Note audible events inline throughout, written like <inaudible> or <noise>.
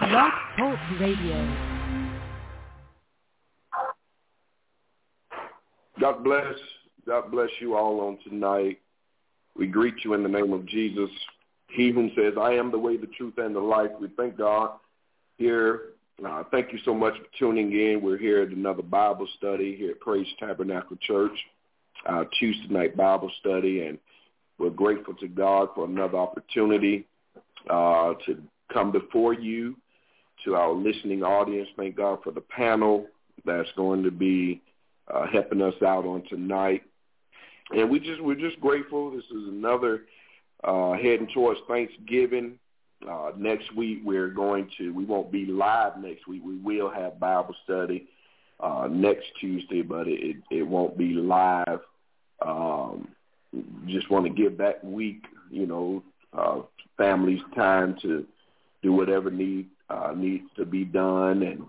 Blog Talk Radio. God bless. God bless you all on tonight. We greet you in the name of Jesus. He whom says, I am the way, the truth, and the life. We thank God here. Uh, thank you so much for tuning in. We're here at another Bible study here at Praise Tabernacle Church, Tuesday night Bible study, and we're grateful to God for another opportunity uh, to come before you, to our listening audience. Thank God for the panel that's going to be uh, helping us out on tonight. And we just we're just grateful. This is another uh, heading towards Thanksgiving. Uh, next week we're going to we won't be live next week. We will have Bible study uh, next Tuesday, but it it won't be live. Um, just want to give that week, you know, uh, families time to do whatever need uh, needs to be done and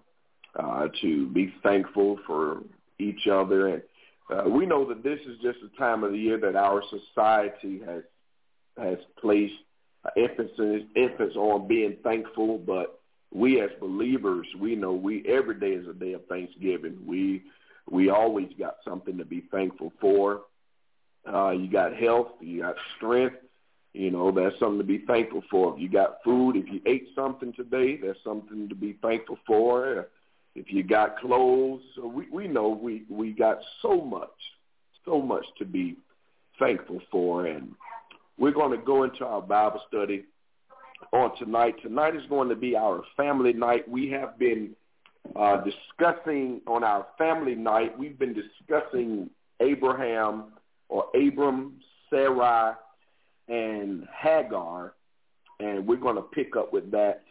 uh, to be thankful for each other. And uh, we know that this is just a time of the year that our society has has placed emphasis emphasis on being thankful, but we as believers, we know we every day is a day of Thanksgiving. We we always got something to be thankful for. Uh, you got health, you got strength, you know, that's something to be thankful for. If you got food, if you ate something today, that's something to be thankful for. If you got clothes, we, we know we, we got so much, so much to be thankful for. And we're going to go into our Bible study on tonight. Tonight is going to be our family night. We have been uh, discussing on our family night, we've been discussing Abraham or Abram, Sarai, and Hagar, and we're going to pick up with that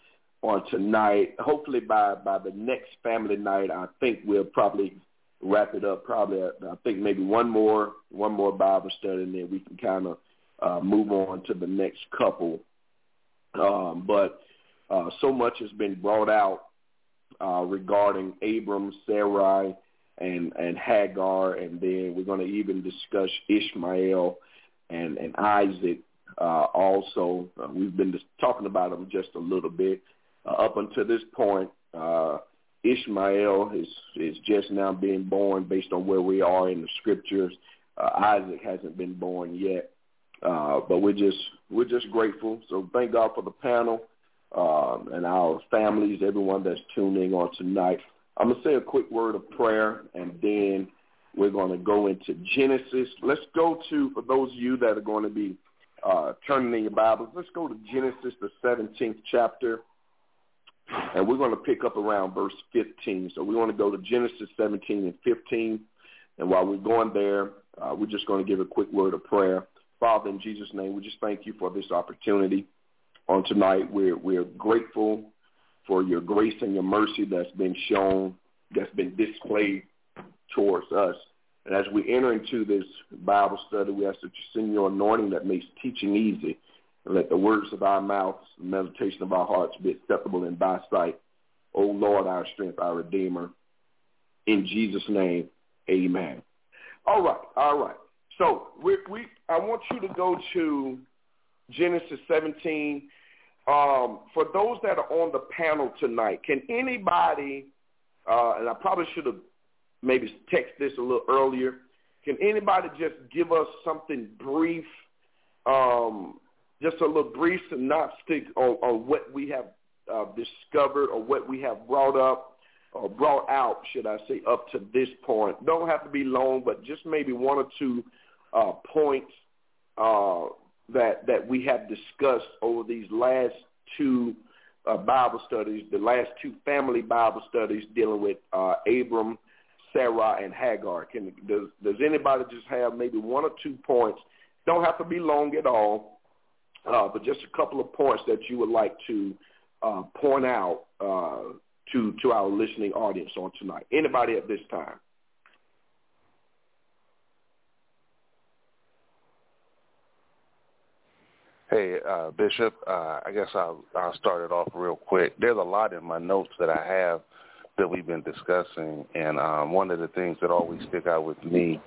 on tonight. Hopefully by by the next family night, I think we'll probably wrap it up. Probably, I think maybe one more one more Bible study, and then we can kind of uh, move on to the next couple. Um, but uh, so much has been brought out uh, regarding Abram, Sarai, and and Hagar, and then we're going to even discuss Ishmael and and Isaac. Uh, also, uh, we've been just talking about them just a little bit. Uh, up until this point, uh, Ishmael is is just now being born based on where we are in the scriptures. Uh, Isaac hasn't been born yet, uh, but we're just we're just grateful. So thank God for the panel um, and our families, everyone that's tuning on tonight. I'm gonna say a quick word of prayer, and then we're to go into Genesis. Let's go to for those of you that are going to be uh, turning in your Bibles. Let's go to Genesis, the 17th chapter and we're going to pick up around verse 15. So we want to go to Genesis 17 and 15. And while we're going there, uh, we're just going to give a quick word of prayer. Father, in Jesus' name, we just thank you for this opportunity on tonight. We're, we're grateful for your grace and your mercy that's been shown, that's been displayed towards us. And as we enter into this Bible study, we ask that you send your anointing that makes teaching easy and let the words of our mouths and meditation of our hearts be acceptable in thy sight. O Lord, our strength, our Redeemer. In Jesus' name, amen. All right, all right. So we, we I want you to go to Genesis 17. Um, for those that are on the panel tonight, can anybody, uh, and I probably should have maybe text this a little earlier, can anybody just give us something brief um, just a little brief synopsis on, on what we have uh, discovered or what we have brought up or brought out, should I say, up to this point. Don't have to be long, but just maybe one or two uh, points uh, that that we have discussed over these last two uh, Bible studies, the last two family Bible studies dealing with uh, Abram, Sarah, and Hagar. Can does does anybody just have maybe one or two points? Don't have to be long at all uh, but just a couple of points that you would like to uh, point out uh, to to our listening audience on tonight. Anybody at this time? Hey, uh, Bishop, uh, I guess I'll, I'll start it off real quick. There's a lot in my notes that I have that we've been discussing, and um, one of the things that always stick out with me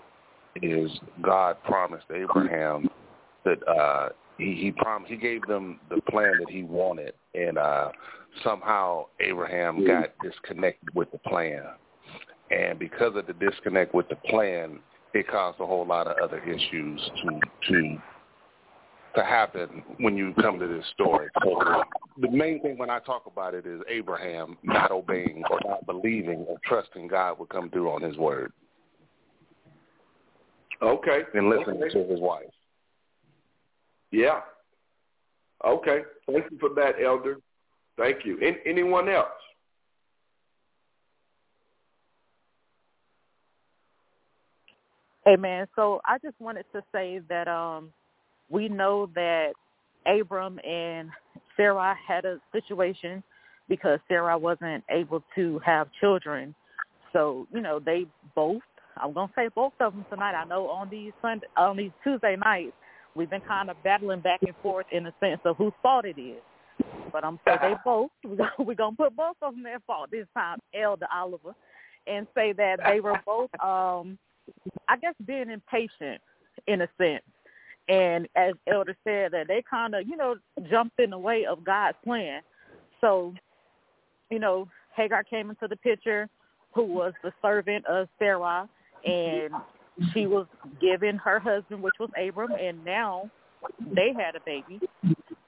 is God promised Abraham that uh, he he prom he gave them the plan that he wanted, and uh, somehow Abraham got disconnected with the plan, and because of the disconnect with the plan, it caused a whole lot of other issues to to to happen when you come to this story. So the main thing when I talk about it is Abraham not obeying or not believing or trusting God would come through on His word. Okay. And listening okay. to his wife. Yeah. Okay. Thank you for that, Elder. Thank you. In, anyone else? Amen. So I just wanted to say that um, we know that Abram and Sarah had a situation because Sarah wasn't able to have children. So, you know, they both, I'm going to say both of them tonight. I know on these Sunday, on these Tuesday nights, we've been kind of battling back and forth in the sense of whose fault it is. But I'm saying they both, we're going to put both of them at fault this time, Elder Oliver, and say that they were both, um, I guess, being impatient in a sense. And as Elder said, that they kind of, you know, jumped in the way of God's plan. So, you know, Hagar came into the picture, who was the servant of Sarah, and she was given her husband, which was Abram, and now they had a baby.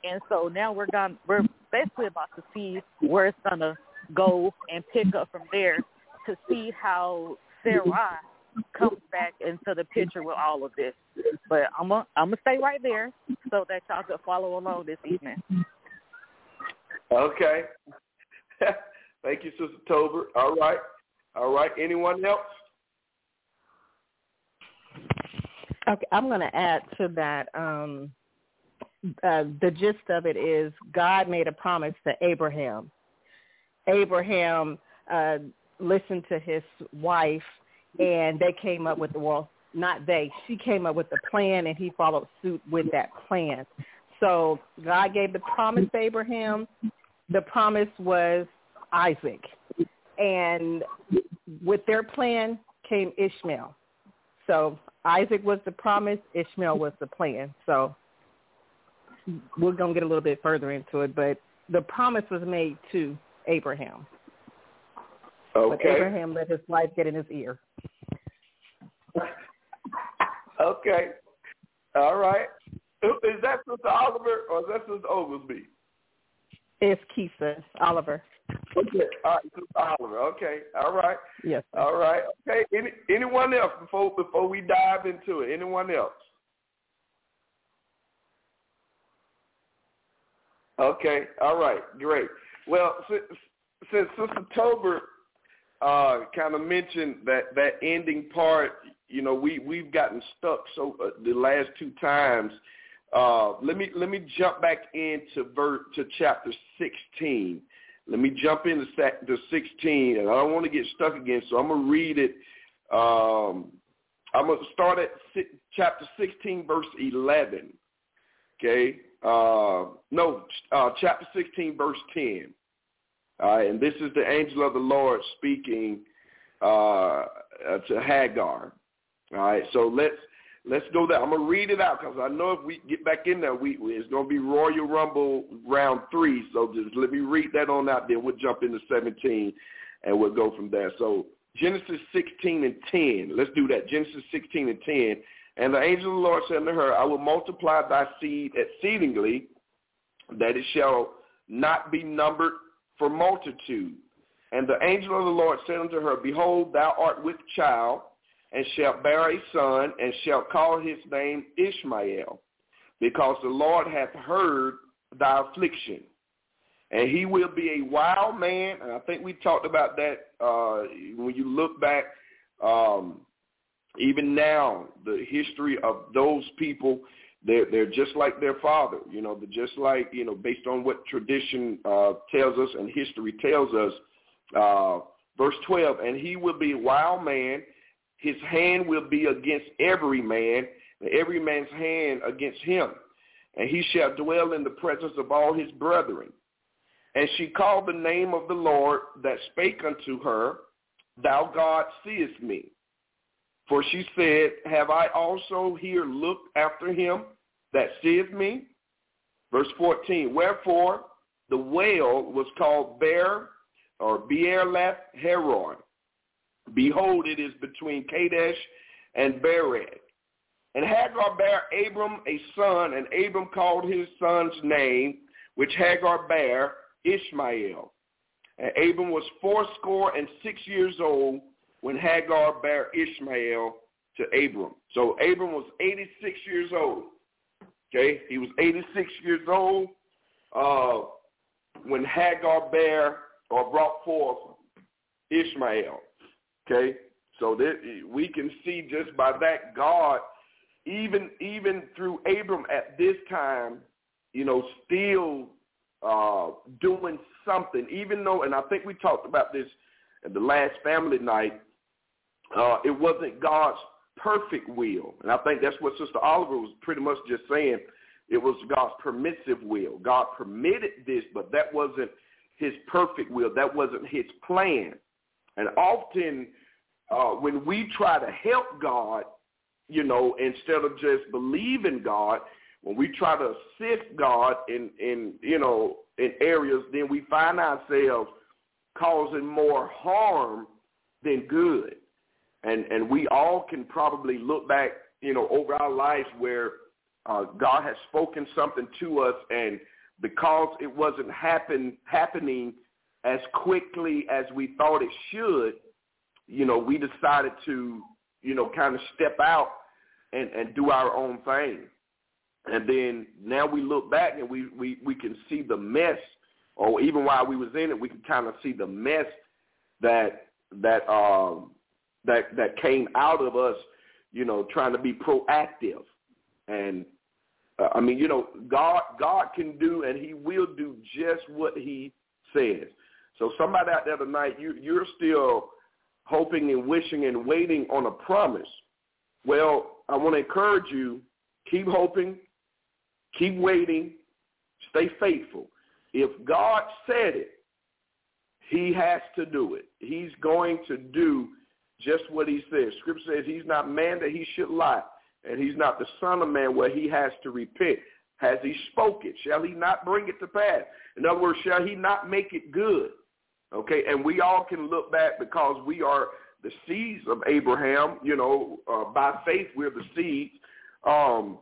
And so now we're going we're basically about to see where it's gonna go and pick up from there to see how Sarah comes back into the picture with all of this. But I'm gonna I'm gonna stay right there so that y'all can follow along this evening. Okay. <laughs> Thank you, Sister Tolbert. All right. All right. Anyone else? Okay, I'm going to add to that. Um, uh, the gist of it is God made a promise to Abraham. Abraham uh, listened to his wife, and they came up with the well, not they. She came up with the plan, and he followed suit with that plan. So God gave the promise to Abraham. The promise was Isaac, and with their plan came Ishmael. So Isaac was the promise, Ishmael was the plan. So we're going to get a little bit further into it, but the promise was made to Abraham. Okay. But Abraham let his wife get in his ear. Okay. All right. Is that Sister Oliver or is that Sister Oglesby? It's Keisha, Oliver. Okay. All right, Sister Oliver. Okay. All right. Yes. Sir. All right. Okay. Any anyone else before before we dive into it? Anyone else? Okay. All right. Great. Well, since, since Sister Tolbert uh, kind of mentioned that that ending part, you know, we we've gotten stuck so uh, the last two times. Uh, let me let me jump back into ver- to chapter sixteen. Let me jump into the 16, and I don't want to get stuck again, so I'm to read it. Um, I'm to start at chapter 16, verse 11. Okay? Uh, no, uh, chapter 16, verse 10. And this is the angel of the Lord speaking uh, to Hagar. All right, so let's let's go there. I'm gonna read it out because I know if we get back in there, we it's gonna be Royal Rumble round three. So just let me read that on out. Then we'll jump into 17, and we'll go from there. So Genesis 16 and 10. Let's do that. Genesis 16 and 10. And the angel of the Lord said unto her, I will multiply thy seed exceedingly, that it shall not be numbered for multitude. And the angel of the Lord said unto her, Behold, thou art with child, and shalt bear a son, and shalt call his name Ishmael, because the Lord hath heard thy affliction. And he will be a wild man, and I think we talked about that uh, when you look back, um, even now, the history of those people, they're, they're just like their father, you know, they're just like, you know, based on what tradition uh, tells us and history tells us. Uh, verse 12, and he will be a wild man, his hand will be against every man, and every man's hand against him. And he shall dwell in the presence of all his brethren. And she called the name of the Lord that spake unto her, Thou God seest me. For she said, Have I also here looked after him that seeth me? Verse 14, wherefore the well was called Beer or Beer-Lath Heron. Behold, it is between Kadesh and Bered. And Hagar bare Abram a son, and Abram called his son's name, which Hagar bare, Ishmael. And Abram was fourscore and six years old when Hagar bare Ishmael to Abram. So Abram was 86 years old. Okay, he was 86 years old uh, when Hagar bare or brought forth Ishmael. Okay, so that we can see just by that God, even even through Abram at this time, you know, still uh, doing something, even though, and I think we talked about this at the last family night, uh, it wasn't God's perfect will. And I think that's what Sister Oliver was pretty much just saying. It was God's permissive will. God permitted this, but that wasn't his perfect will. That wasn't his plan. And often uh, when we try to help God, you know, instead of just believing God, when we try to assist God in, in you know, in areas, then we find ourselves causing more harm than good and and we all can probably look back, you know, over our lives where uh, God has spoken something to us, and because it wasn't happen happening as quickly as we thought it should, you know, we decided to, you know, kind of step out and and do our own thing. And then now we look back and we we we can see the mess, or even while we was in it, we can kind of see the mess that that um that that came out of us, you know, trying to be proactive. And uh, I mean, you know, God God can do and He will do just what He says. So somebody out there tonight, you you're still hoping and wishing and waiting on a promise. Well, I want to encourage you: keep hoping, keep waiting, stay faithful. If God said it, He has to do it. He's going to do just what he says. Scripture says he's not man that he should lie, and he's not the son of man where he has to repent. Has he spoken? Shall he not bring it to pass? In other words, shall he not make it good? Okay, and we all can look back because we are the seeds of Abraham. You know, uh, by faith we're the seeds, um,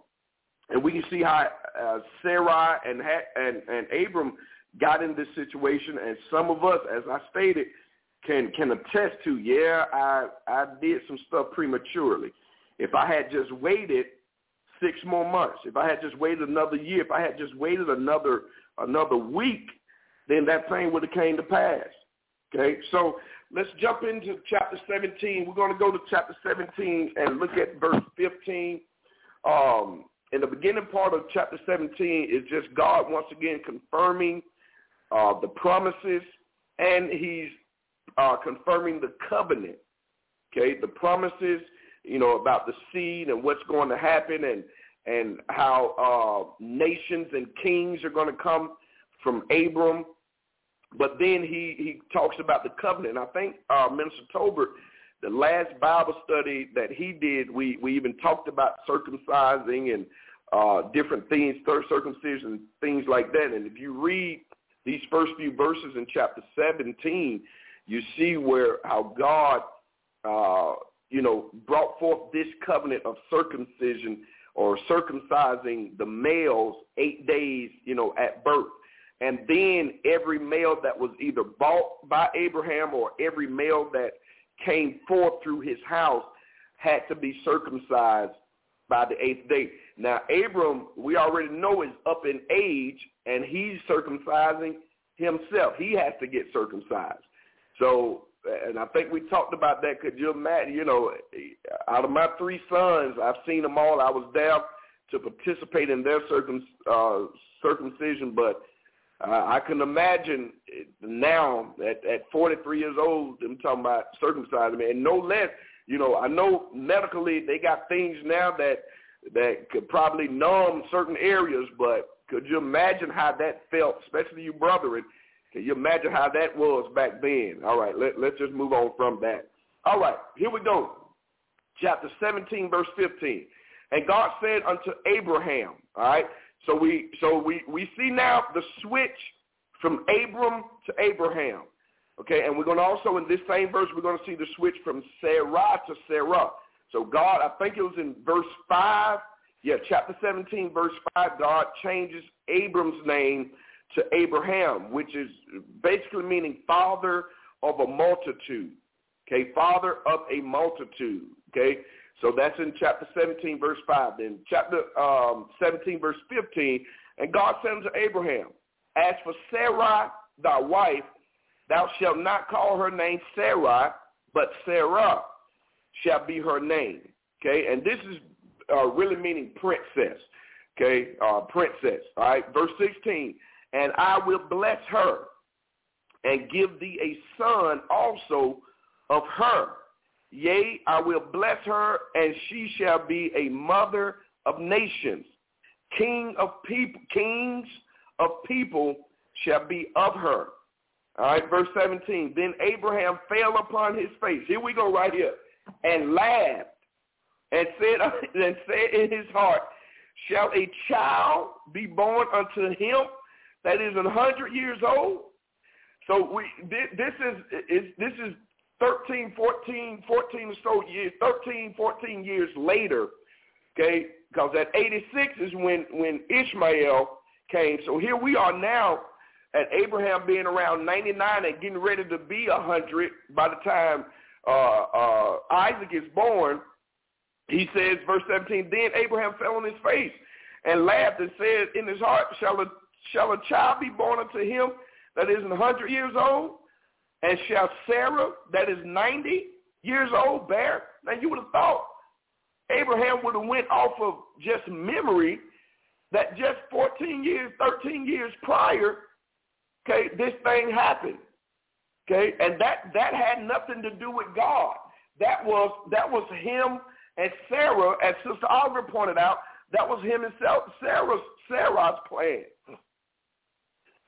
and we can see how uh, Sarah and and and Abram got in this situation, and some of us, as I stated, can can attest to, yeah, I I did some stuff prematurely. If I had just waited six more months, if I had just waited another year, if I had just waited another another week, then that thing would have came to pass. Okay, so let's jump into chapter 17. We're going to go to chapter 17 and look at verse 15. Um, in the beginning part of chapter 17 is just God once again confirming uh, the promises, and he's uh, confirming the covenant, okay, the promises, you know, about the seed and what's going to happen and and how uh, nations and kings are going to come from Abram. But then he, he talks about the covenant. I think uh, Minister Tolbert, the last Bible study that he did, we, we even talked about circumcising and uh, different things, third circumcision, things like that. And if you read these first few verses in chapter 17, you see where how God, uh, you know, brought forth this covenant of circumcision or circumcising the males eight days, you know, at birth. And then every male that was either bought by Abraham or every male that came forth through his house had to be circumcised by the eighth day. Now, Abram, we already know is up in age, and he's circumcising himself. He has to get circumcised. So, and I think we talked about that. Could you imagine? You know, out of my three sons, I've seen them all. I was there to participate in their circum, uh, circumcision, but uh, I can imagine now at, at 43 years old, them talking about circumcising me, and no less. You know, I know medically they got things now that that could probably numb certain areas, but could you imagine how that felt, especially you brethren, can you imagine how that was back then? All right, let, let's just move on from that. All right, here we go. Chapter 17, verse 15. And God said unto Abraham, all right, So we so we we see now the switch from Abram to Abraham. Okay, and we're going to also in this same verse we're going to see the switch from Sarai to Sarah. So God, I think it was in verse five, yeah, chapter seventeen, verse five. God changes Abram's name to Abraham, which is basically meaning father of a multitude. Okay, father of a multitude. Okay, so that's in chapter 17, verse 5. Then chapter um, 17, verse 15, and God said unto Abraham, As for Sarai, thy wife, thou shalt not call her name Sarai, but Sarah shall be her name. Okay, and this is uh, really meaning princess. Okay, uh, princess. All right, verse 16, and I will bless her and give thee a son also of her. Yea, I will bless her, and she shall be a mother of nations. King of people, kings of people shall be of her. All right, verse 17. Then Abraham fell upon his face. Here we go right here. And laughed and said, <laughs> and said in his heart, Shall a child be born unto him that is a hundred years old? So we this is, is this is 13, 14, 14 or so years, 13, 14 years later, okay, because at 86 is when, when Ishmael came. So here we are now at Abraham being around 99 and getting ready to be 100 by the time uh, uh, Isaac is born. He says, verse 17, then Abraham fell on his face and laughed and said in his heart, shall a, shall a child be born unto him that is 100 years old? And shall Sarah, that is 90 years old, bear? Now you would have thought Abraham would have went off of just memory that just 14 years, 13 years prior, okay, this thing happened. Okay, and that that had nothing to do with God. That was that was him and Sarah, as Sister Oliver pointed out, that was him and Sarah's Sarah's plan.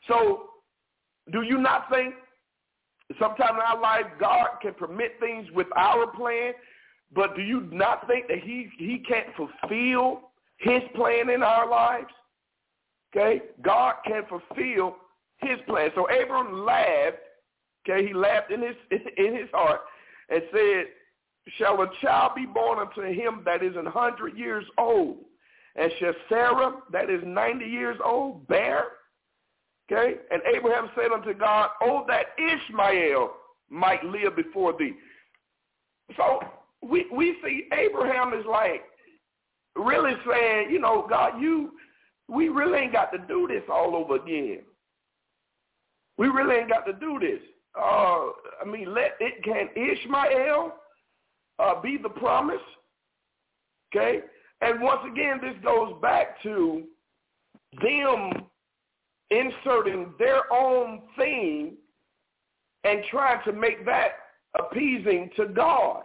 So, do you not think Sometimes in our life, God can permit things with our plan, but do you not think that he, he can't fulfill his plan in our lives? Okay? God can fulfill his plan. So Abram laughed, okay, he laughed in his <laughs> in his heart and said, Shall a child be born unto him that is an hundred years old? And shall Sarah, that is ninety years old, bear? Okay? And Abraham said unto God, Oh, that Ishmael might live before thee. So we we see Abraham is like really saying, you know, God, you we really ain't got to do this all over again. We really ain't got to do this. Uh, I mean, let it can Ishmael uh, be the promise. Okay? And once again, this goes back to them inserting their own thing and trying to make that appeasing to God.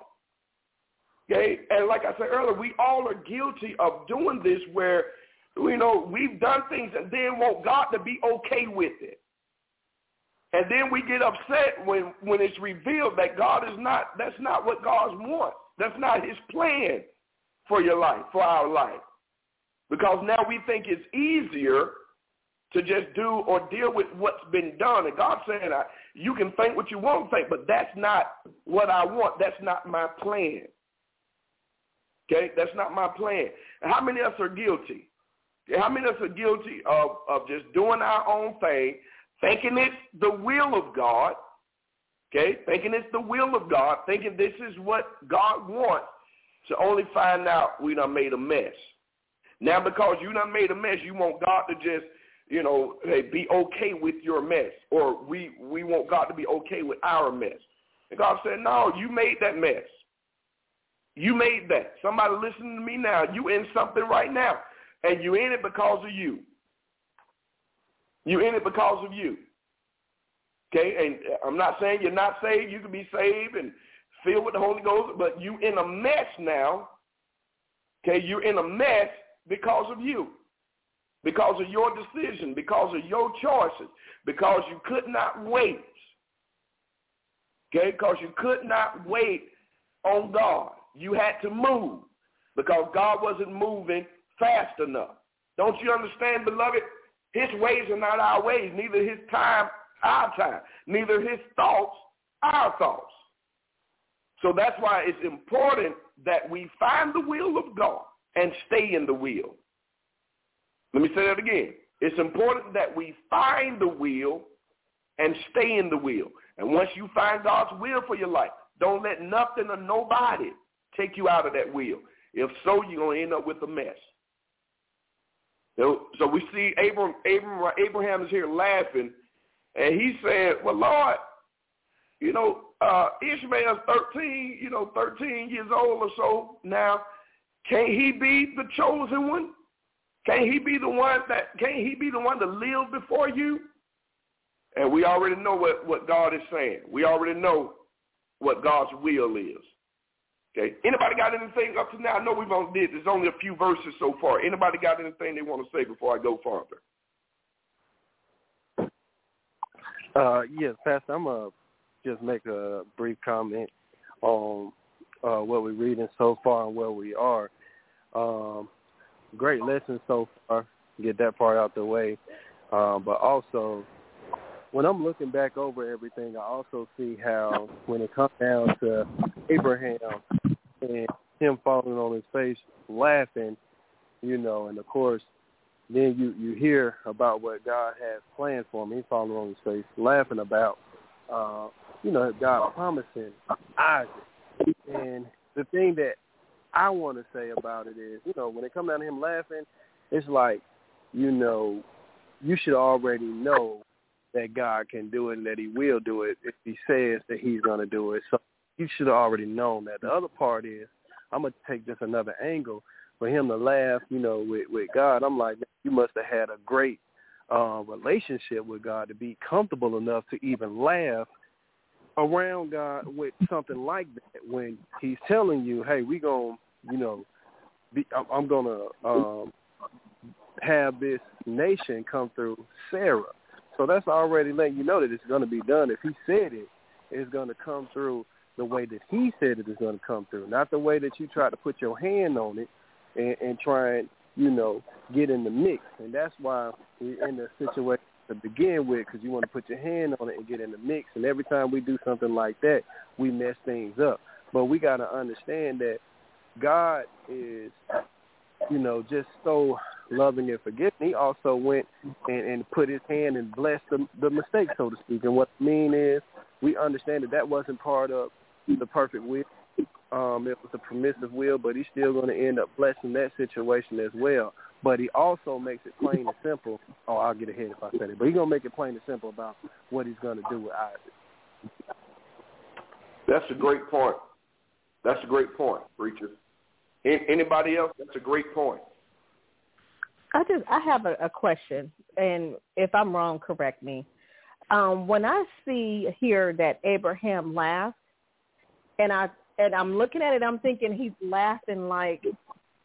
Okay? And like I said earlier, we all are guilty of doing this where, you know, we've done things and then want God to be okay with it. And then we get upset when, when it's revealed that God is not, that's not what God wants. That's not his plan for your life, for our life. Because now we think it's easier to just do or deal with what's been done. And God's saying, you can think what you want to think, but that's not what I want. That's not my plan. Okay? That's not my plan. How many of us are guilty? How many of us are guilty of, of just doing our own thing, thinking it's the will of God, okay? Thinking it's the will of God, thinking this is what God wants, to only find out we done made a mess. Now because you done made a mess, you want God to just you know, hey, be okay with your mess, or we we want God to be okay with our mess. And God said, no, you made that mess. You made that. Somebody listening to me now, you in something right now, and you in it because of you. You in it because of you. Okay, and uh, I'm not saying you're not saved. You can be saved and filled with the Holy Ghost, but you in a mess now. Okay, you're in a mess because of you because of your decision, because of your choices, because you could not wait. Okay, because you could not wait on God. You had to move because God wasn't moving fast enough. Don't you understand, beloved? His ways are not our ways, neither his time our time, neither his thoughts our thoughts. So that's why it's important that we find the will of God and stay in the will. Let me say that again. It's important that we find the will and stay in the will. And once you find God's will for your life, don't let nothing or nobody take you out of that will. If so, you're going to end up with a mess. So we see Abraham, Abraham, Abraham is here laughing, and he said, well, Lord, you know, uh, Ishmael's 13, you know, 13 years old or so now. Can't he be the chosen one? Can't he be the one that, can't he be the one to live before you? And we already know what, what God is saying. We already know what God's will is. Okay. Anybody got anything up to now? I know we've only did. There's only a few verses so far. Anybody got anything they want to say before I go farther? Uh, yes, Pastor. I'm gonna just make a brief comment on uh, what we're reading so far and where we are. Um, great lesson so far. Get that part out the way, um, but also when I'm looking back over everything, I also see how when it comes down to Abraham and him falling on his face laughing, you know, and of course, then you you hear about what God has planned for him. He's falling on his face laughing about, uh, you know, God promising Isaac. And the thing that I want to say about it is, you know, when it comes down to him laughing, it's like, you know, you should already know that God can do it and that he will do it if he says that he's going to do it. So you should have already known that. The other part is, I'm going to take just another angle. For him to laugh, you know, with, with God, I'm like, you must have had a great uh, relationship with God to be comfortable enough to even laugh around God with something like that when he's telling you, hey, we going to, you know, be, I'm, I'm to um, have this nation come through Sarah so that's already letting you know that it's to be done. If he said it, it's to come through the way that he said it is to come through, not the way that you try to put your hand on it and, and try and, you know, get in the mix. And that's why we're in the situation to begin with because you want to put your hand on it and get in the mix. And every time we do something like that, we mess things up. But we got to understand that God is, you know, just so loving and forgiving, he also went and, and put his hand and blessed the, the mistake, so to speak. And what I mean is, we understand that that wasn't part of the perfect will. Um, it was a permissive will, but he's still going to end up blessing that situation as well. But he also makes it plain and simple. Oh, I'll get ahead if I say it. But he's going to make it plain and simple about what he's going to do with Isaac. That's a great point. That's a great point, preacher. Anybody else? That's a great point. I just I have a, a question, and if I'm wrong, correct me. Um, when I see here that Abraham laughed, and I and I'm looking at it, I'm thinking he's laughing like,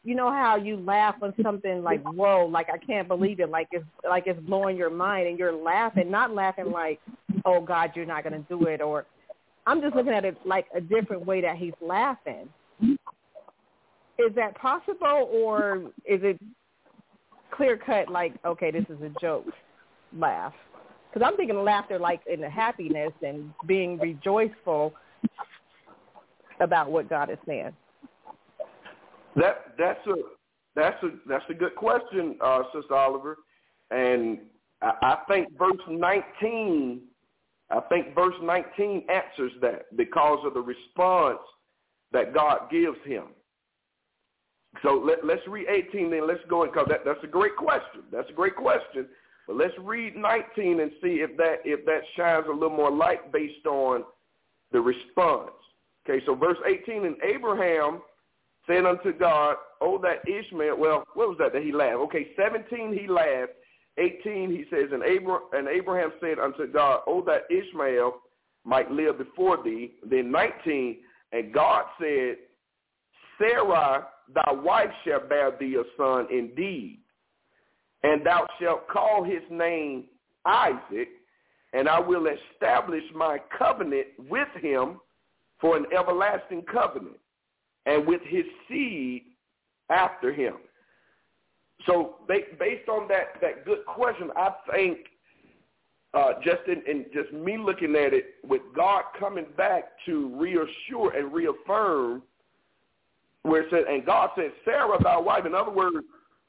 you know how you laugh when something like whoa, like I can't believe it, like it's like it's blowing your mind, and you're laughing, not laughing like, oh God, you're not going to do it, or I'm just looking at it like a different way that he's laughing. Is that possible, or is it clear cut like okay this is a joke laugh? Because i'm thinking laughter like in the happiness and being rejoiceful about what god is saying. That that's a that's a that's a good question uh sister oliver. And I, I think verse 19 i think verse 19 answers that because of the response that god gives him so let, let's read 18 then let's go and because that, that's a great question. That's a great question. But let's read 19 and see if that if that shines a little more light based on the response. Okay, so verse 18, and Abraham said unto God, Oh, that Ishmael, well, what was that that he laughed? Okay, 17, he laughed. 18, he says, and, Abra- and Abraham said unto God, Oh, that Ishmael might live before thee. Then 19, and God said, Sarah thy wife shall bear thee a son indeed, and thou shalt call his name Isaac, and I will establish my covenant with him for an everlasting covenant, and with his seed after him. so based on that that good question, I think uh, just in, in just me looking at it, with God coming back to reassure and reaffirm, where it said, and God said, Sarah, thy wife. In other words,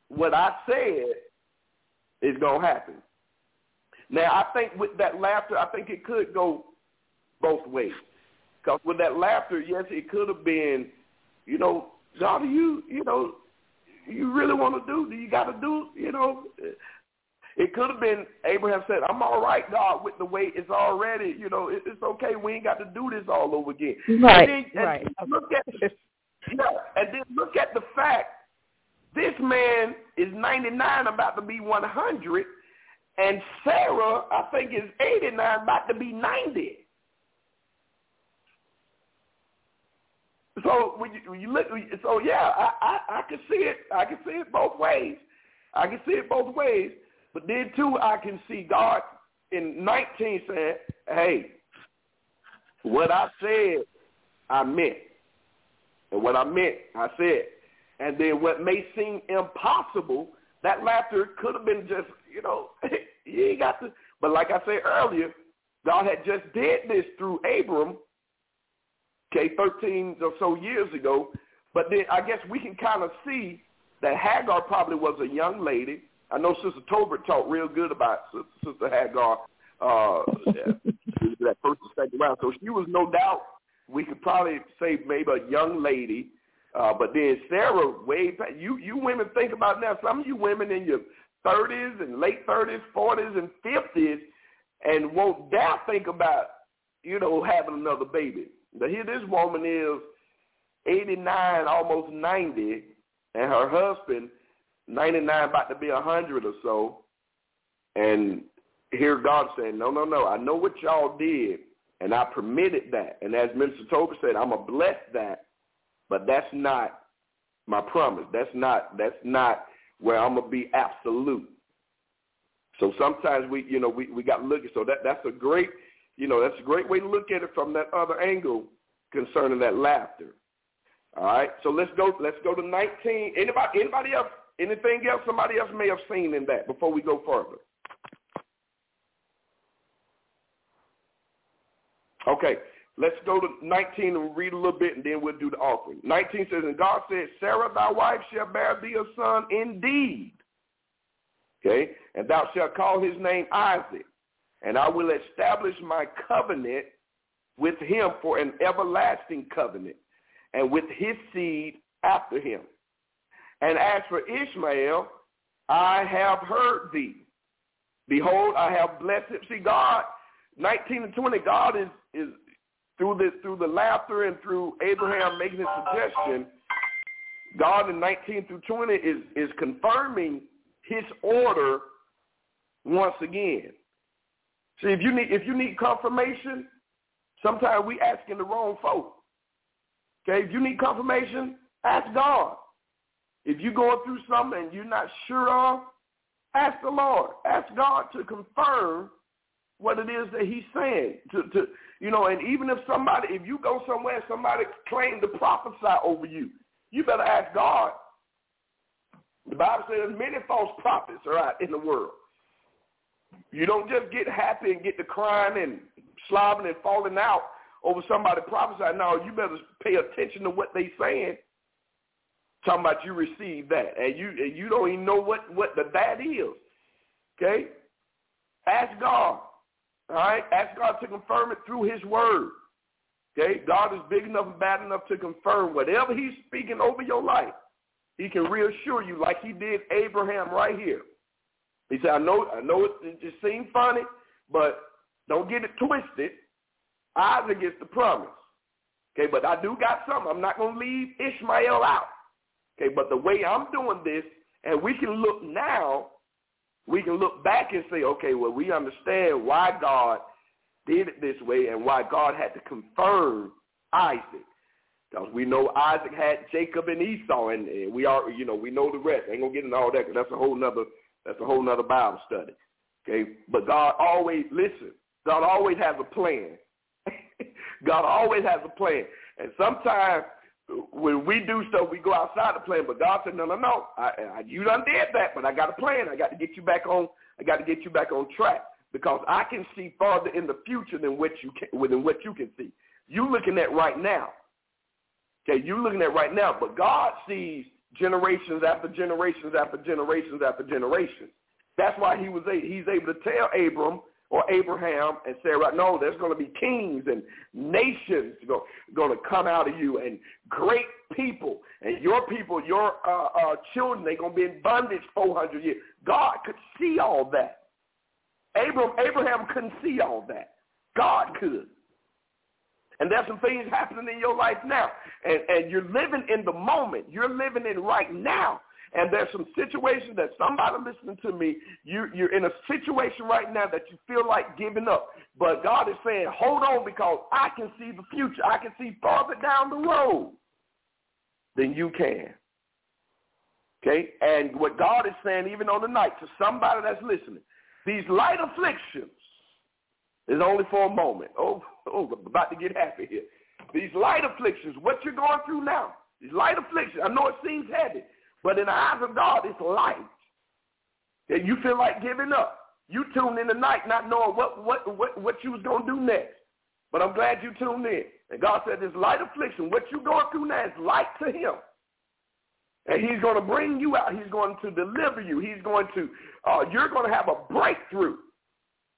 what I said is gonna happen. Now, I think with that laughter, I think it could go both ways. Because with that laughter, yes, it could have been, you know, God, do you, you know, you really want to do? Do you got to do, you know? It could have been Abraham said, "I'm all right, God, with the way it's already. You know, it's okay. We ain't got to do this all over again." Right. And then, right. Look at yeah, and then look at the fact this man is 99, about to be 100, and Sarah, I think, is 89, about to be 90. So when you, when you look, so yeah, I, I I can see it. I can see it both ways. I can see it both ways. But then too, I can see God in 19 saying, "Hey, what I said, I meant, and what I meant, I said." And then what may seem impossible, that laughter could have been just, you know, <laughs> you ain't got to. But like I said earlier, God had just did this through Abram okay, 13 or so years ago. But then I guess we can kind of see that Hagar probably was a young lady. I know Sister Tolbert talked real good about Sister Hagar uh, <laughs> that first and second round. So she was no doubt, we could probably say maybe a young lady. Uh, but then Sarah, way back, you, you women think about now, some of you women in your 30s and late 30s, 40s, and 50s, and won't dare think about, you know, having another baby. But here this woman is 89, almost 90, and her husband 99, about to be 100 or so. And here God saying, no, no, no, I know what y'all did, and I permitted that. And as Minister Tolbert said, I'm going to bless that, but that's not my promise. That's not, that's not where I'm going to be absolute. So sometimes we, you know, we, we got to look at, so that, that's a great you know, that's a great way to look at it from that other angle concerning that laughter. All right, so let's go. Let's go to 19. Anybody? Anybody else? Anything else? Somebody else may have seen in that before we go further. Okay, let's go to 19 and read a little bit, and then we'll do the offering. 19 says, "And God said, Sarah, thy wife, shall bear thee a son indeed. Okay, and thou shalt call his name Isaac, and I will establish my covenant with him for an everlasting covenant, and with his seed after him. And as for Ishmael, I have heard thee. Behold, I have blessed. Him see, God, 19 and 20, God is, is through the, through the laughter and through Abraham making his suggestion, God in 19 through 20 is, is confirming his order once again. See, if you need if you need confirmation, sometimes we asking the wrong folk. Okay, if you need confirmation, ask God. If you're going through something and you're not sure of, ask the Lord. Ask God to confirm what it is that He's saying. To, to you know, and even if somebody, if you go somewhere and somebody claim to prophesy over you, you better ask God. The Bible says there's many false prophets are out in the world. You don't just get happy and get to crying and slobbing and falling out over somebody prophesying. No, you better pay attention to what they saying. Talking about you receive that, and you and you don't even know what what the that is. Okay, ask God. All right, ask God to confirm it through His Word. Okay, God is big enough and bad enough to confirm whatever He's speaking over your life. He can reassure you, like He did Abraham right here. He said, I know, I know it, it just seems funny, but don't get it twisted. Isaac is the promise. Okay, but I do got something. I'm not going to leave Ishmael out. Okay, but the way I'm doing this, and we can look now, we can look back and say, okay, well, we understand why God did it this way and why God had to confirm Isaac. Because we know Isaac had Jacob and Esau, and, and we are, you know, we know the rest. I ain't gonna get into all that because that's a whole nother that's a whole nother Bible study. Okay, but God always listen. God always has a plan. <laughs> God always has a plan, and sometimes when we do stuff, we go outside the plan. But God said, no, no, no. I, I, you done did that, but I got a plan. I got to get you back on. I got to get you back on track because I can see farther in the future than what you can, than what you can see. You looking at right now. Okay, you looking at right now, but God sees generations after generations after generations after generations. That's why he was he's able to tell Abram or Abraham and Sarah, no, there's going to be kings and nations going to come out of you and great people. And your people, your uh, uh, children, they're going to be in bondage 400 years. God could see all that. Abraham, Abraham couldn't see all that. God could. And there's some things happening in your life now. And, and you're living in the moment. You're living in right now. And there's some situations that somebody listening to me, you, you're in a situation right now that you feel like giving up. But God is saying, hold on because I can see the future. I can see farther down the road than you can. Okay? And what God is saying even on the night to somebody that's listening, these light afflictions is only for a moment. Oh, oh, I'm about to get happy here. These light afflictions, what you're going through now, these light afflictions, I know it seems heavy, but in the eyes of God, it's light. And you feel like giving up. You tuned in tonight not knowing what, what, what, what you was going to do next. But I'm glad you tuned in. And God said this light affliction, what you're going through now is light to him. And he's going to bring you out. He's going to deliver you. He's going to, uh, you're going to have a breakthrough.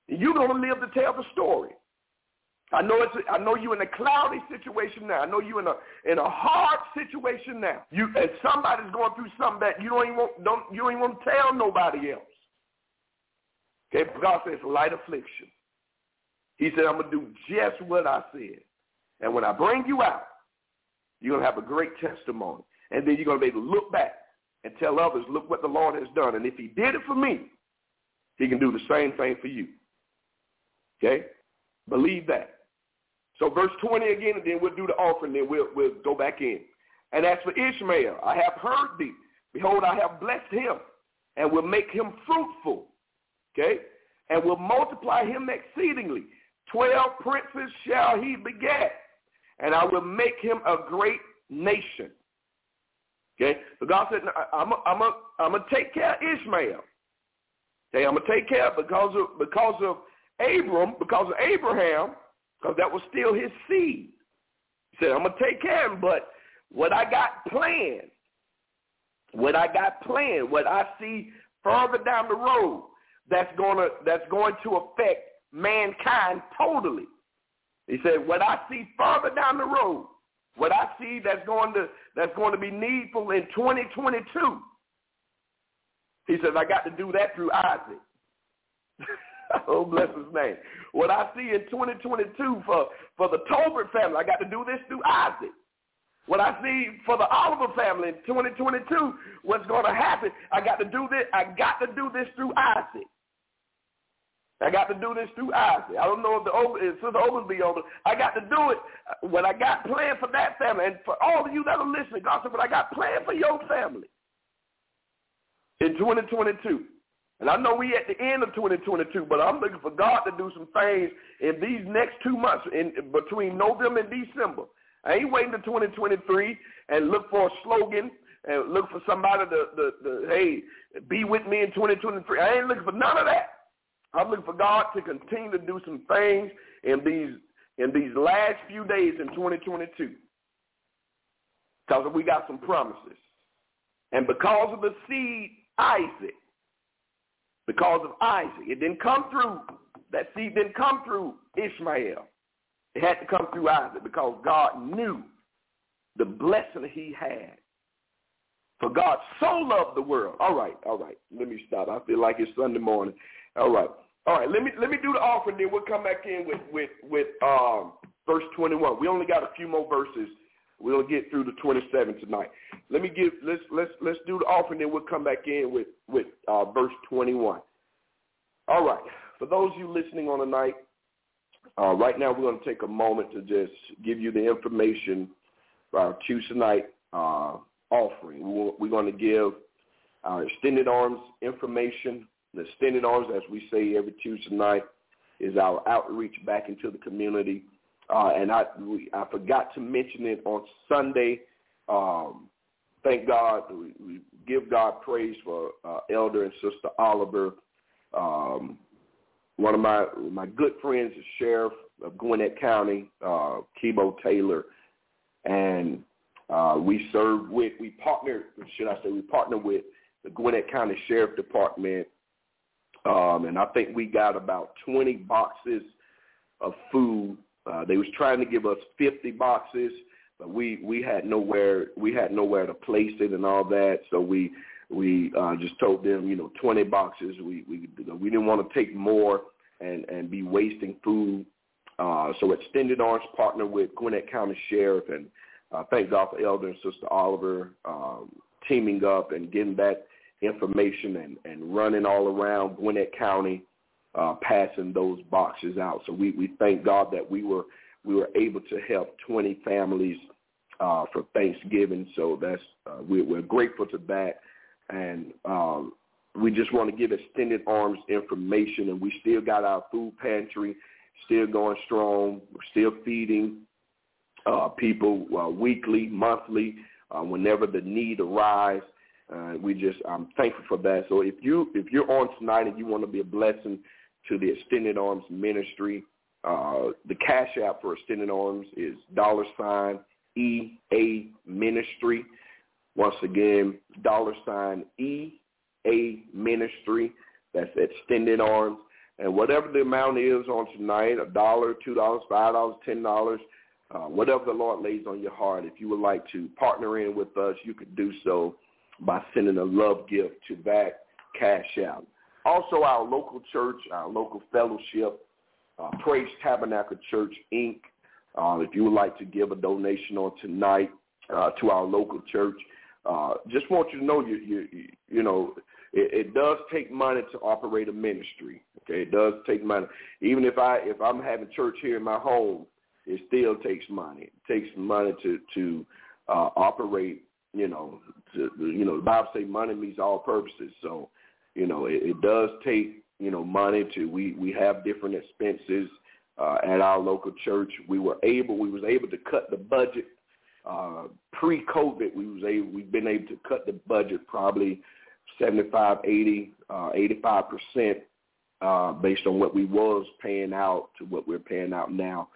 You're going to live to tell the story. I know it's. I know you in a cloudy situation now. I know you in a in a hard situation now. You and somebody's going through something that you don't even want. Don't you don't even want to tell nobody else. Okay, God says light affliction. He said, I'm gonna do just what I said, and when I bring you out, you're gonna have a great testimony, and then you're gonna be able to look back and tell others, look what the Lord has done, and if He did it for me, He can do the same thing for you. Okay, believe that. So verse 20 again, and then we'll do the offering, then we'll, we'll go back in. And as for Ishmael, I have heard thee. Behold, I have blessed him and will make him fruitful. Okay? And will multiply him exceedingly. Twelve princes shall he beget, and I will make him a great nation. Okay? So God said, I'm going to take care of Ishmael. Okay, I'm going to take care of because of, because of Abram, because of Abraham, because that was still his seed. He said, I'm going to take care of him, but what I got planned, what I got planned, what I see further down the road that's going to, that's going to affect mankind totally. He said, what I see further down the road, what I see that's going to, that's going to be needful in 2022, he says, I got to do that through Isaac. <laughs> oh, bless his name. What I see in 2022 for, for the Tolbert family, I got to do this through Isaac. What I see for the Oliver family in 2022, what's going to happen, I got to do this. I got to do this through Isaac. I got to do this through Isaac. I don't know if the if Sister Oglesby over. I got to do it when I got planned for that family. And for all of you that are listening, God said, but I got planned for your family in 2022. And I know we at the end of 2022, but I'm looking for God to do some things in these next two months, in between November and December. I ain't waiting to 2023 and look for a slogan and look for somebody to, to, to hey, be with me in 2023. I ain't looking for none of that. I'm looking for God to continue to do some things in these in these last few days in 2022. Because we got some promises. And because of the seed, Isaac, because of Isaac. It didn't come through, that seed didn't come through Ishmael. It had to come through Isaac because God knew the blessing he had. For God so loved the world. All right, all right. Let me stop. I feel like it's Sunday morning. All right. All right, let me let me do the offering, then we'll come back in with with with um, verse 21. We only got a few more verses. We'll get through the 27 tonight. Let me give let's let's let's do the offering, then we'll come back in with with uh, verse 21. All right. For those of you listening on the night, uh, right now we're going to take a moment to just give you the information for our Tuesday night uh, offering. We're going to give our extended arms information. The extended arms, as we say every Tuesday night, is our outreach back into the community. Uh, and I, we, I forgot to mention it on Sunday Um, thank God. We, we give God praise for uh, Elder and Sister Oliver. Um, one of my my good friends is Sheriff of Gwinnett County, uh, Keybo Taylor, and uh, we served with we partnered. should I say we partnered with the Gwinnett County Sheriff Department, um, and I think we got about 20 boxes of food. Uh, they was trying to give us 50 boxes, but we we had nowhere we had nowhere to place it and all that, so we we uh, just told them you know 20 boxes. We we we didn't want to take more and and be wasting food. Uh, so Extended Arms partner with Gwinnett County Sheriff, and uh, thank God for Elder and Sister Oliver um, teaming up and getting that information and, and running all around Gwinnett County, uh, passing those boxes out. So we, we thank God that we were we were able to help 20 families uh, for Thanksgiving. So that's uh, we, we're grateful to that, and um, we just want to give Extended Arms information. And we still got our food pantry still going strong. We're still feeding uh, people uh, weekly, monthly, uh, whenever the need arises. Uh, we just I'm thankful for that. So if you if you're on tonight and you want to be a blessing to the Extended Arms Ministry, uh, the cash app for Extended Arms is dollar sign E A Ministry. Once again, dollar sign E A Ministry. That's Extended Arms. And whatever the amount is on tonight, a dollar, two dollars, five dollars, ten dollars, uh, whatever the Lord lays on your heart, if you would like to partner in with us, you could do so by sending a love gift to that cash app. Also, our local church, our local fellowship, uh, Praise Tabernacle Church, Inc., uh, if you would like to give a donation on tonight uh, to our local church, uh, just want you to know, you, you, you know, it, it does take money to operate a ministry. Okay, it does take money. Even if I if I'm having church here in my home, it still takes money. It takes money to to uh, operate. You know, to, you know, the Bible say money meets all purposes. So, you know, it, it does take you know money to. We we have different expenses uh, at our local church. We were able we was able to cut the budget uh, pre-COVID. We was able we've been able to cut the budget probably 75, 80, uh, 85 percent uh, based on what we was paying out to what we're paying out now.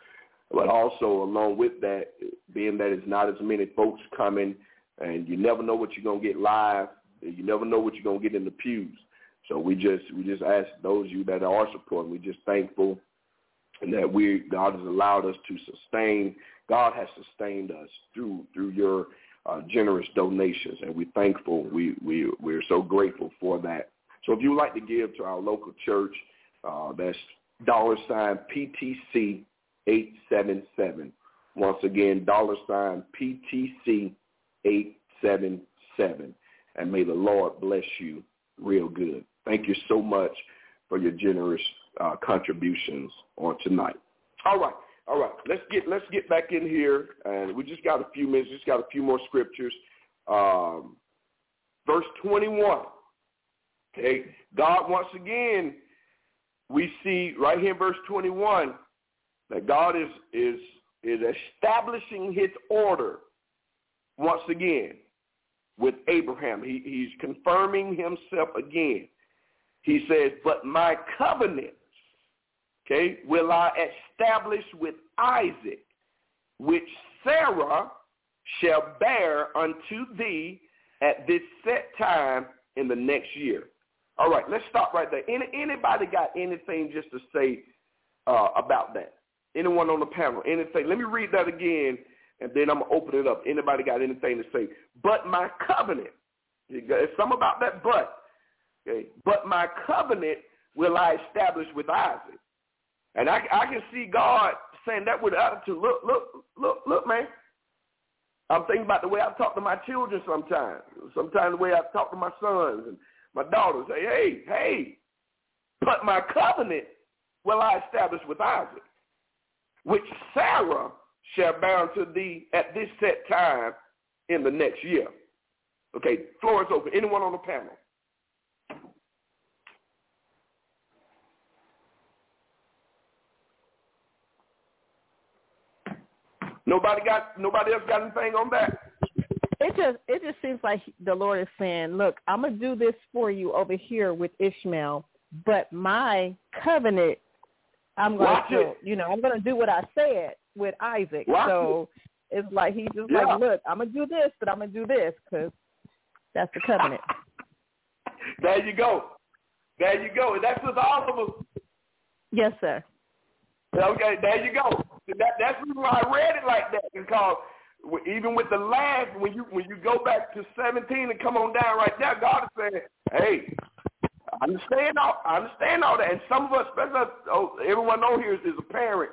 But also along with that, being that it's not as many folks coming, and you never know what you're gonna get live, you never know what you're gonna get in the pews. So we just we just ask those of you that are supporting, we're just thankful that we God has allowed us to sustain. God has sustained us through through your uh, generous donations, and we're thankful. We we we're so grateful for that. So if you would like to give to our local church, uh, that's dollar sign PTC eight seven seven. Once again, dollar sign PTC eight seven seven, and may the Lord bless you real good. Thank you so much for your generous uh, contributions on tonight. All right. All right, let's get let's get back in here, and we just got a few minutes, just got a few more scriptures. Um, verse twenty-one. Okay, God once again, we see right here in verse twenty-one that God is is is establishing His order once again with Abraham. He, he's confirming himself again. He says, "But my covenant." okay, will I establish with Isaac, which Sarah shall bear unto thee at this set time in the next year. All right, let's stop right there. Any, anybody got anything just to say uh, about that? Anyone on the panel? Anything? Let me read that again, and then I'm going to open it up. Anybody got anything to say? But my covenant. It's some about that but. Okay. But my covenant will I establish with Isaac. And I, I can see God saying that with attitude. Look, look, look, look, man. I'm thinking about the way I talk to my children sometimes. Sometimes the way I talk to my sons and my daughters. Say, hey, hey, but my covenant will I establish with Isaac, which Sarah shall bear unto thee at this set time in the next year. Okay, floor is open. Anyone on the panel? Nobody got nobody else got anything on that? it just it just seems like the Lord is saying, "Look, I'm gonna do this for you over here with Ishmael, but my covenant, I'm gonna, do, you know, I'm gonna do what I said with Isaac." Watch so it's like he's just Yeah. like, "Look, I'm gonna do this, but I'm gonna do this because that's the covenant." <laughs> There you go. There you go. And that's with all of us. yes, sir. Okay, there you go. That, that's the reason why I read it like that because even with the last, when you when you go back to 17 and come on down right there, God is saying, "Hey, I understand all. I understand all that." And some of us, especially us, oh, everyone on here is, is a parent.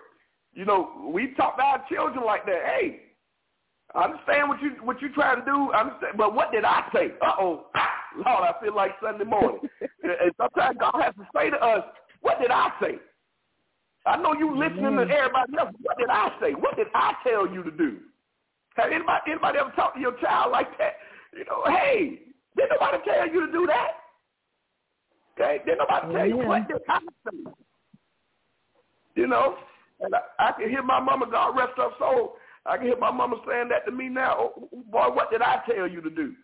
You know, we talk to our children like that. Hey, I understand what you what you trying to do. I understand, but what did I say? Uh oh, <laughs> Lord, I feel like Sunday morning. <laughs> and sometimes God has to say to us, "What did I say?" I know you listening to everybody else. What did I say? What did I tell you to do? Have anybody anybody ever talked to your child like that? You know, hey, did nobody tell you to do that? Okay, did nobody tell you Amen. what did I say? You know, and I, I can hear my mama, God rest her soul. I can hear my mama saying that to me now. Oh, boy, what did I tell you to do?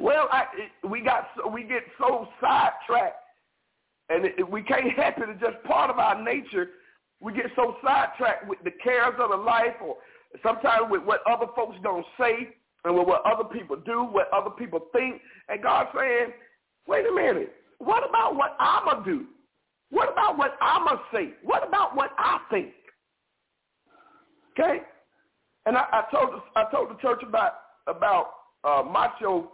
Well, I, we got so, we get so sidetracked and it, we can't help it. It's just part of our nature. We get so sidetracked with the cares of the life, or sometimes with what other folks don't say, and with what other people do, what other people think. And God's saying, "Wait a minute. What about what I'ma do? What about what I'ma say? What about what I think?" Okay. And I, I told I told the church about about uh, Macho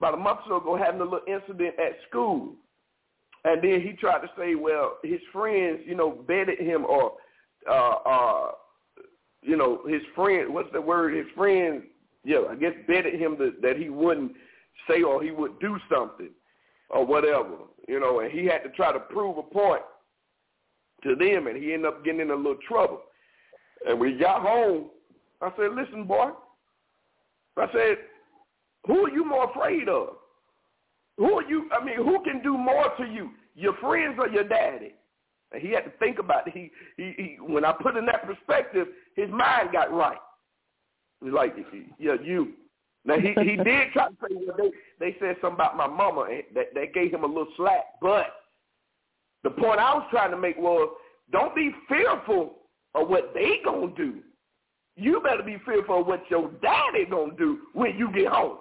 about a month or so ago having a little incident at school. And then he tried to say, well, his friends, you know, betted him or, uh, uh, you know, his friend, what's the word? His friends, yeah, I guess betted him that, that he wouldn't say or he would do something or whatever, you know, and he had to try to prove a point to them and he ended up getting in a little trouble. And we got home, I said, listen, boy, I said, who are you more afraid of? Who are you? I mean, who can do more to you, your friends or your daddy? And he had to think about it. He, he, he when I put in that perspective, his mind got right. He's like, yeah, you. Now he he <laughs> did try to say, well, they they said something about my mama, and that that gave him a little slack. But the point I was trying to make was, don't be fearful of what they gonna do. You better be fearful of what your daddy gonna do when you get home.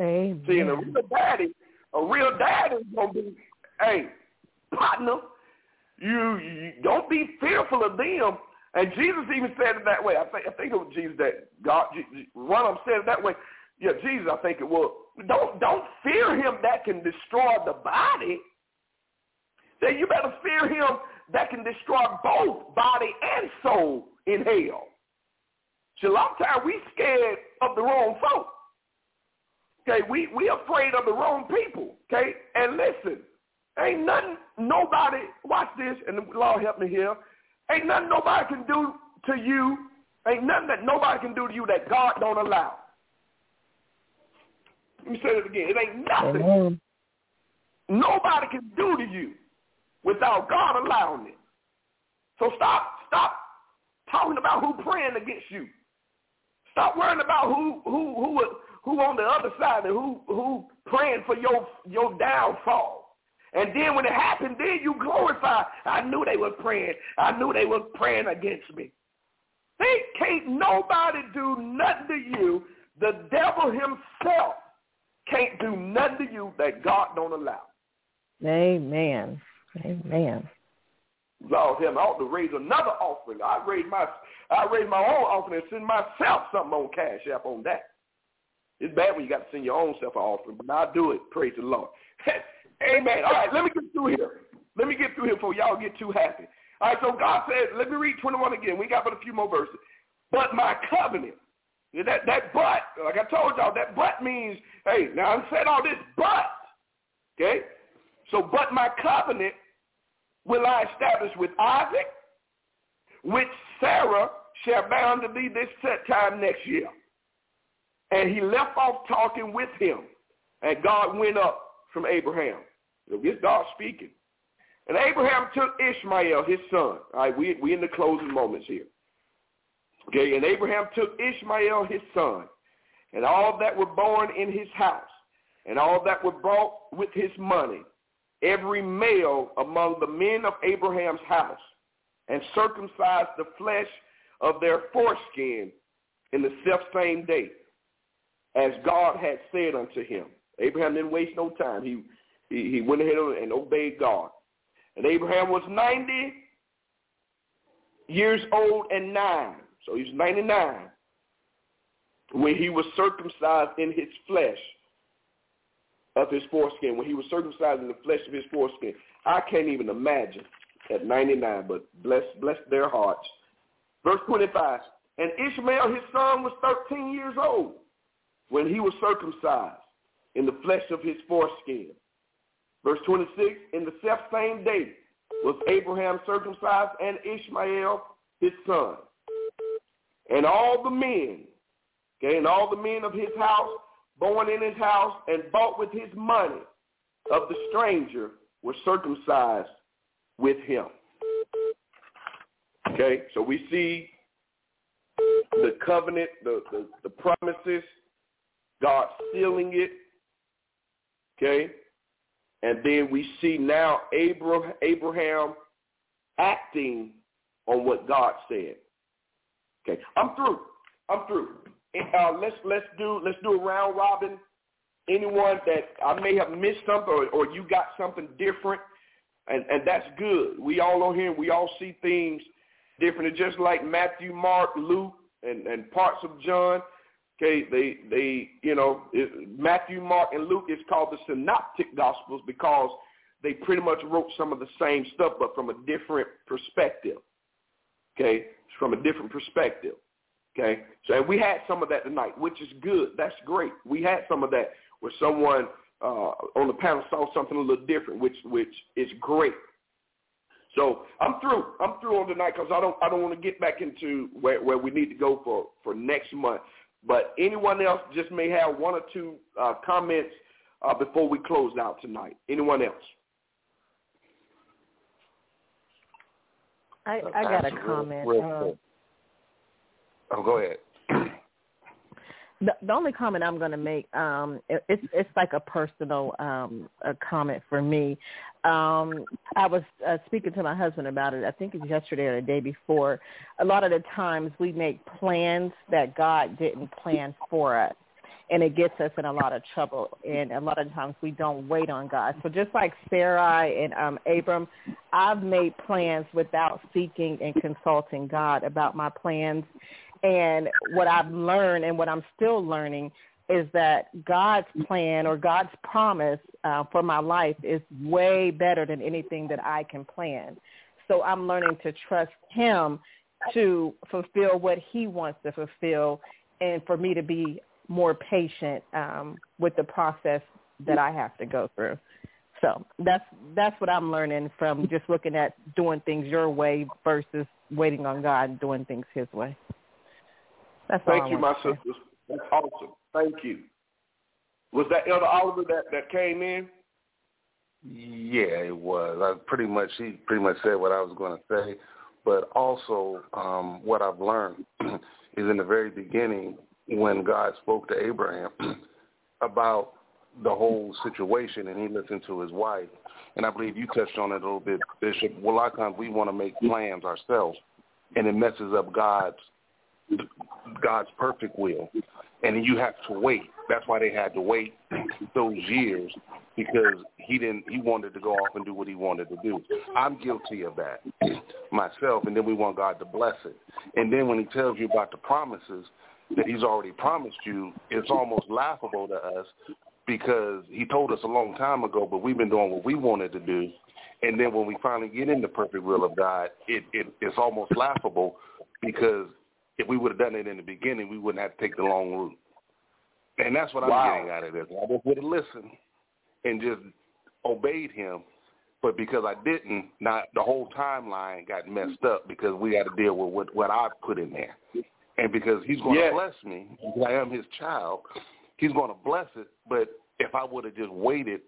Amen. See, and a real daddy, a real daddy is gonna be, hey, partner, you, you don't be fearful of them. And Jesus even said it that way. I think I think it was Jesus that God one of them said it that way. Yeah, Jesus, I think it was. Don't don't fear him that can destroy the body. Then you better fear him that can destroy both body and soul in hell. See, a lot of times we scared of the wrong folk. Okay, we we afraid of the wrong people. Okay, and listen, ain't nothing nobody. Watch this, and the Lord help me here. Ain't nothing nobody can do to you. Ain't nothing that nobody can do to you that God don't allow. Let me say it again. It ain't nothing Amen. nobody can do to you without God allowing it. So stop, stop talking about who praying against you. Stop worrying about who who who who on the other side and who who praying for your your downfall. And then when it happened, then you glorify. I knew they were praying. I knew they were praying against me. They can't nobody do nothing to you. The devil himself can't do nothing to you that God don't allow. Amen. Amen. Lord, him, I ought to raise another offering. I raise my, I raise my own offering and send myself something on Cash App on that. It's bad when you got to send your own self an offering, but I'll do it. Praise the Lord. <laughs> Amen. All right, let me get through here. Let me get through here before y'all get too happy. All right, so God said, let me read 21 again. We got but a few more verses. But my covenant, that, that but, like I told y'all, that but means, hey, now I said all this but, okay? So, but my covenant will I establish with Isaac, which Sarah shall bound to be this set time next year. And he left off talking with him, and God went up from Abraham. This God speaking. And Abraham took Ishmael, his son. All right, we we in the closing moments here. Okay, and Abraham took Ishmael, his son, and all that were born in his house, and all that were bought with his money, every male among the men of Abraham's house, and circumcised the flesh of their foreskin in the selfsame day, as God had said unto him. Abraham didn't waste no time. He, he, he went ahead and obeyed God. And Abraham was 90 years old and nine. So he's 99 when he was circumcised in his flesh of his foreskin, when he was circumcised in the flesh of his foreskin. I can't even imagine at 99, but bless, bless their hearts. Verse 25, and Ishmael, his son, was 13 years old when he was circumcised in the flesh of his foreskin. Verse 26, in the self same day was Abraham circumcised and Ishmael his son. And all the men, okay, and all the men of his house, born in his house and bought with his money of the stranger were circumcised with him. Okay, so we see the covenant, the, the, the promises, God sealing it. Okay, and then we see now Abraham, acting on what God said. Okay, I'm through. I'm through. Uh, let's let's do let's do a round robin. Anyone that I may have missed something or, or you got something different, and and that's good. We all on here. We all see things different. Just like Matthew, Mark, Luke, and and parts of John. Okay, they they you know it, Matthew, Mark, and Luke is called the synoptic gospels because they pretty much wrote some of the same stuff but from a different perspective. Okay, from a different perspective. Okay, so we had some of that tonight, which is good. That's great. We had some of that where someone uh, on the panel saw something a little different, which which is great. So I'm through. I'm through on tonight because I don't I don't want to get back into where, where we need to go for for next month. But anyone else just may have one or two uh, comments uh, before we close out tonight. Anyone else? I, I got a comment. Real, real uh, oh, go ahead. The, the only comment I'm going to make, um, it, it's it's like a personal um, a comment for me. Um, I was uh, speaking to my husband about it. I think it was yesterday or the day before. A lot of the times we make plans that God didn't plan for us and it gets us in a lot of trouble. And a lot of times we don't wait on God. So just like Sarai and um, Abram, I've made plans without seeking and consulting God about my plans. And what I've learned and what I'm still learning is that God's plan or God's promise uh, for my life is way better than anything that I can plan. So I'm learning to trust him to fulfill what he wants to fulfill and for me to be more patient um, with the process that I have to go through. So that's that's what I'm learning from just looking at doing things your way versus waiting on God and doing things His way. That's Thank you, my sisters. That's awesome. Thank you. Was that Elder Oliver that that came in? Yeah, it was. I pretty much he pretty much said what I was going to say, but also um, what I've learned <clears throat> is in the very beginning when God spoke to Abraham <clears throat> about the whole situation and he listened to his wife. And I believe you touched on it a little bit, Bishop. Well, a lot of times we want to make plans ourselves and it messes up God's God's perfect will. And you have to wait. That's why they had to wait those years because he didn't he wanted to go off and do what he wanted to do. I'm guilty of that myself and then we want God to bless it. And then when he tells you about the promises, that he's already promised you, it's almost laughable to us because he told us a long time ago, but we've been doing what we wanted to do. And then when we finally get in the perfect will of God, it, it it's almost laughable because if we would have done it in the beginning, we wouldn't have to take the long route. And that's what wow. I'm getting out of this. I just would have listened and just obeyed him. But because I didn't, not the whole timeline got messed up because we had to deal with what, what I put in there. And because he's going yes. to bless me, because I am his child, he's going to bless it. But if I would have just waited,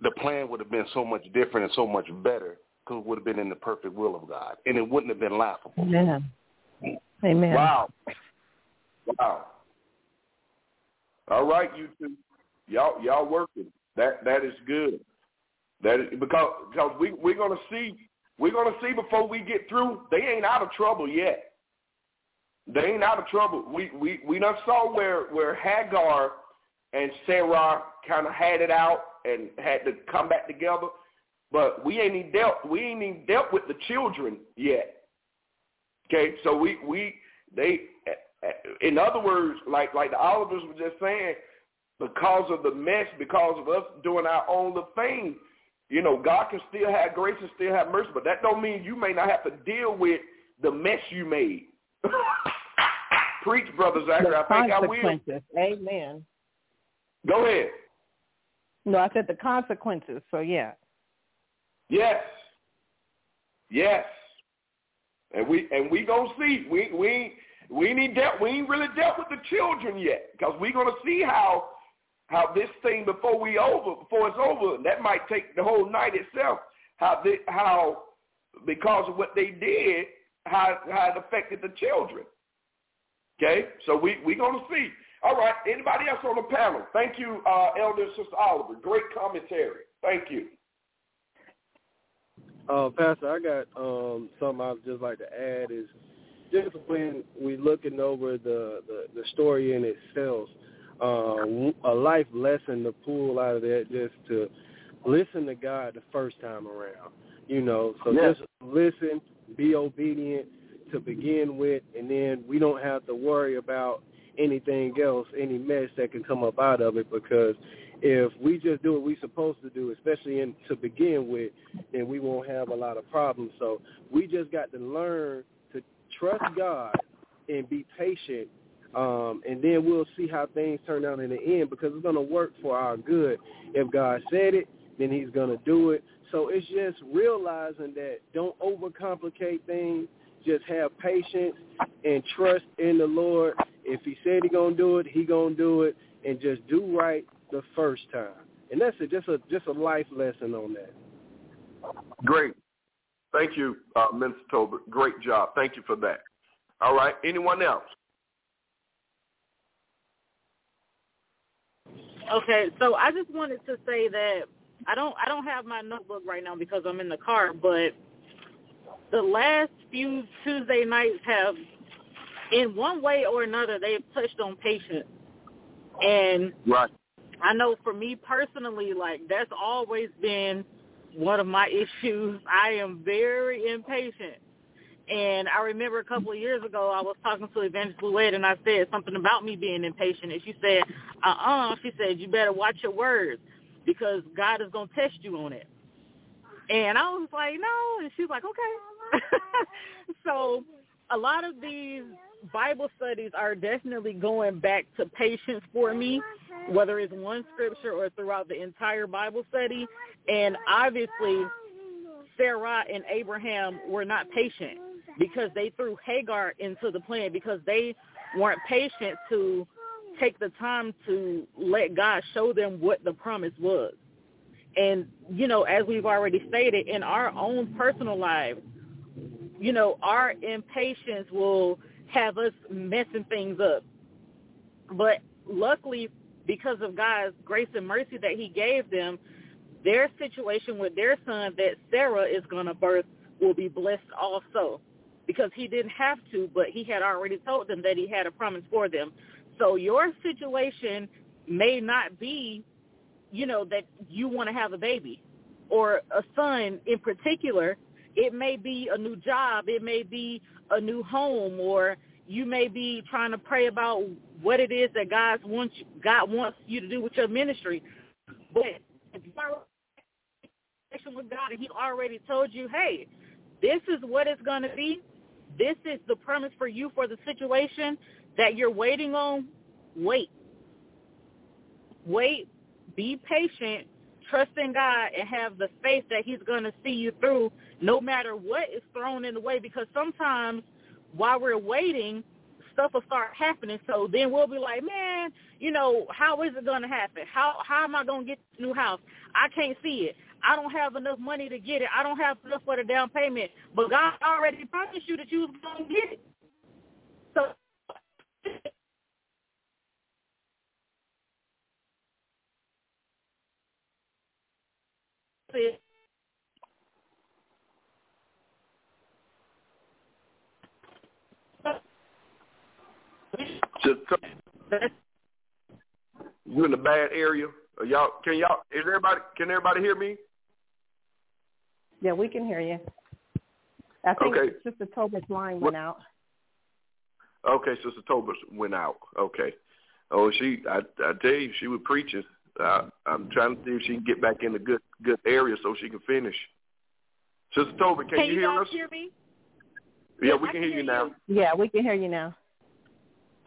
the plan would have been so much different and so much better because it would have been in the perfect will of God. And it wouldn't have been laughable. Amen. Amen. Wow. Wow. All right, you two. Y'all y'all working. That that is good. That is because because we we're gonna see we're gonna see before we get through. They ain't out of trouble yet. They ain't out of trouble. We we we done saw where where Hagar and Sarah kind of had it out and had to come back together, but we ain't even dealt we ain't even dealt with the children yet. Okay, so we we they in other words, like like the Olivers were just saying, because of the mess, because of us doing our own little thing, you know, God can still have grace and still have mercy, but that don't mean you may not have to deal with the mess you made. <laughs> Preach, brother Zachary. I think I will. Amen. Go ahead. No, I said the consequences. So yeah. Yes. Yes. And we and we gonna see. We we we ain't dealt. We ain't really dealt with the children yet because we're gonna see how how this thing before we over before it's over. That might take the whole night itself. How they, how because of what they did, how how it affected the children. Okay, so we we gonna see. All right, anybody else on the panel? Thank you, uh, Elder Sister Oliver. Great commentary. Thank you. Uh, Pastor, I got um, something I'd just like to add is just when we looking over the, the, the story in itself, uh, a life lesson to pull out of that just to listen to God the first time around. You know, so yes. just listen, be obedient, to begin with, and then we don't have to worry about anything else, any mess that can come up out of it because if we just do what we're supposed to do, especially in to begin with, then we won't have a lot of problems. So we just got to learn to trust God and be patient, um, and then we'll see how things turn out in the end because it's going to work for our good. If God said it, then he's going to do it. So it's just realizing that don't overcomplicate things just have patience and trust in the Lord. If he said he gonna do it, he gonna do it, and just do right the first time. And that's a, just a just a life lesson on that. Great. Thank you, uh, Minister Tolbert. Great job. Thank you for that. All right. Anyone else? Okay, so I just wanted to say that I don't I don't have my notebook right now because I'm in the car, but the last few Tuesday nights have, in one way or another, they've touched on patience. And right. I know for me personally, like that's always been one of my <laughs> issues. I am very impatient. And I remember a couple of years ago, I was talking to Evangelist Louette, and I said something about me being impatient. And she said, uh-uh. She said, you better watch your words because God is going to test you on it. And I was like, no. And she's like, okay. <laughs> so a lot of these Bible studies are definitely going back to patience for me, whether it's one scripture or throughout the entire Bible study. And obviously, Sarah and Abraham were not patient because they threw Hagar into the plan because they weren't patient to take the time to let God show them what the promise was. And, you know, as we've already stated, in our own personal lives, you know, our impatience will have us messing things up. But luckily, because of God's grace and mercy that he gave them, their situation with their son that Sarah is going to birth will be blessed also because he didn't have to, but he had already told them that he had a promise for them. So your situation may not be you know, that you want to have a baby or a son in particular. It may be a new job. It may be a new home or you may be trying to pray about what it is that God wants God wants you to do with your ministry. But if you are with God and He already told you, hey, this is what it's going to be. This is the premise for you for the situation that you're waiting on. Wait. Wait be patient, trust in God, and have the faith that he's going to see you through no matter what is thrown in the way because sometimes while we're waiting, stuff will start happening. So then we'll be like, man, you know, how is it going to happen? How how am I going to get this new house? I can't see it. I don't have enough money to get it. I don't have enough for the down payment. But God already promised you that you was going to get it. So Just you in a bad area. Are y'all can y'all is everybody can everybody hear me? Yeah, we can hear you. I think Okay. Sister Tolbert's line went out. Okay, Sister Tolbert went out. Okay. Oh, she I I tell you, she was preaching. Uh, I'm trying to see if she can get back in a good good area so she can finish. Sister Tolbert, can, Can you you hear guys us? hear me? Yeah, Yes, we can can hear you now. you. Yeah, we can hear you now.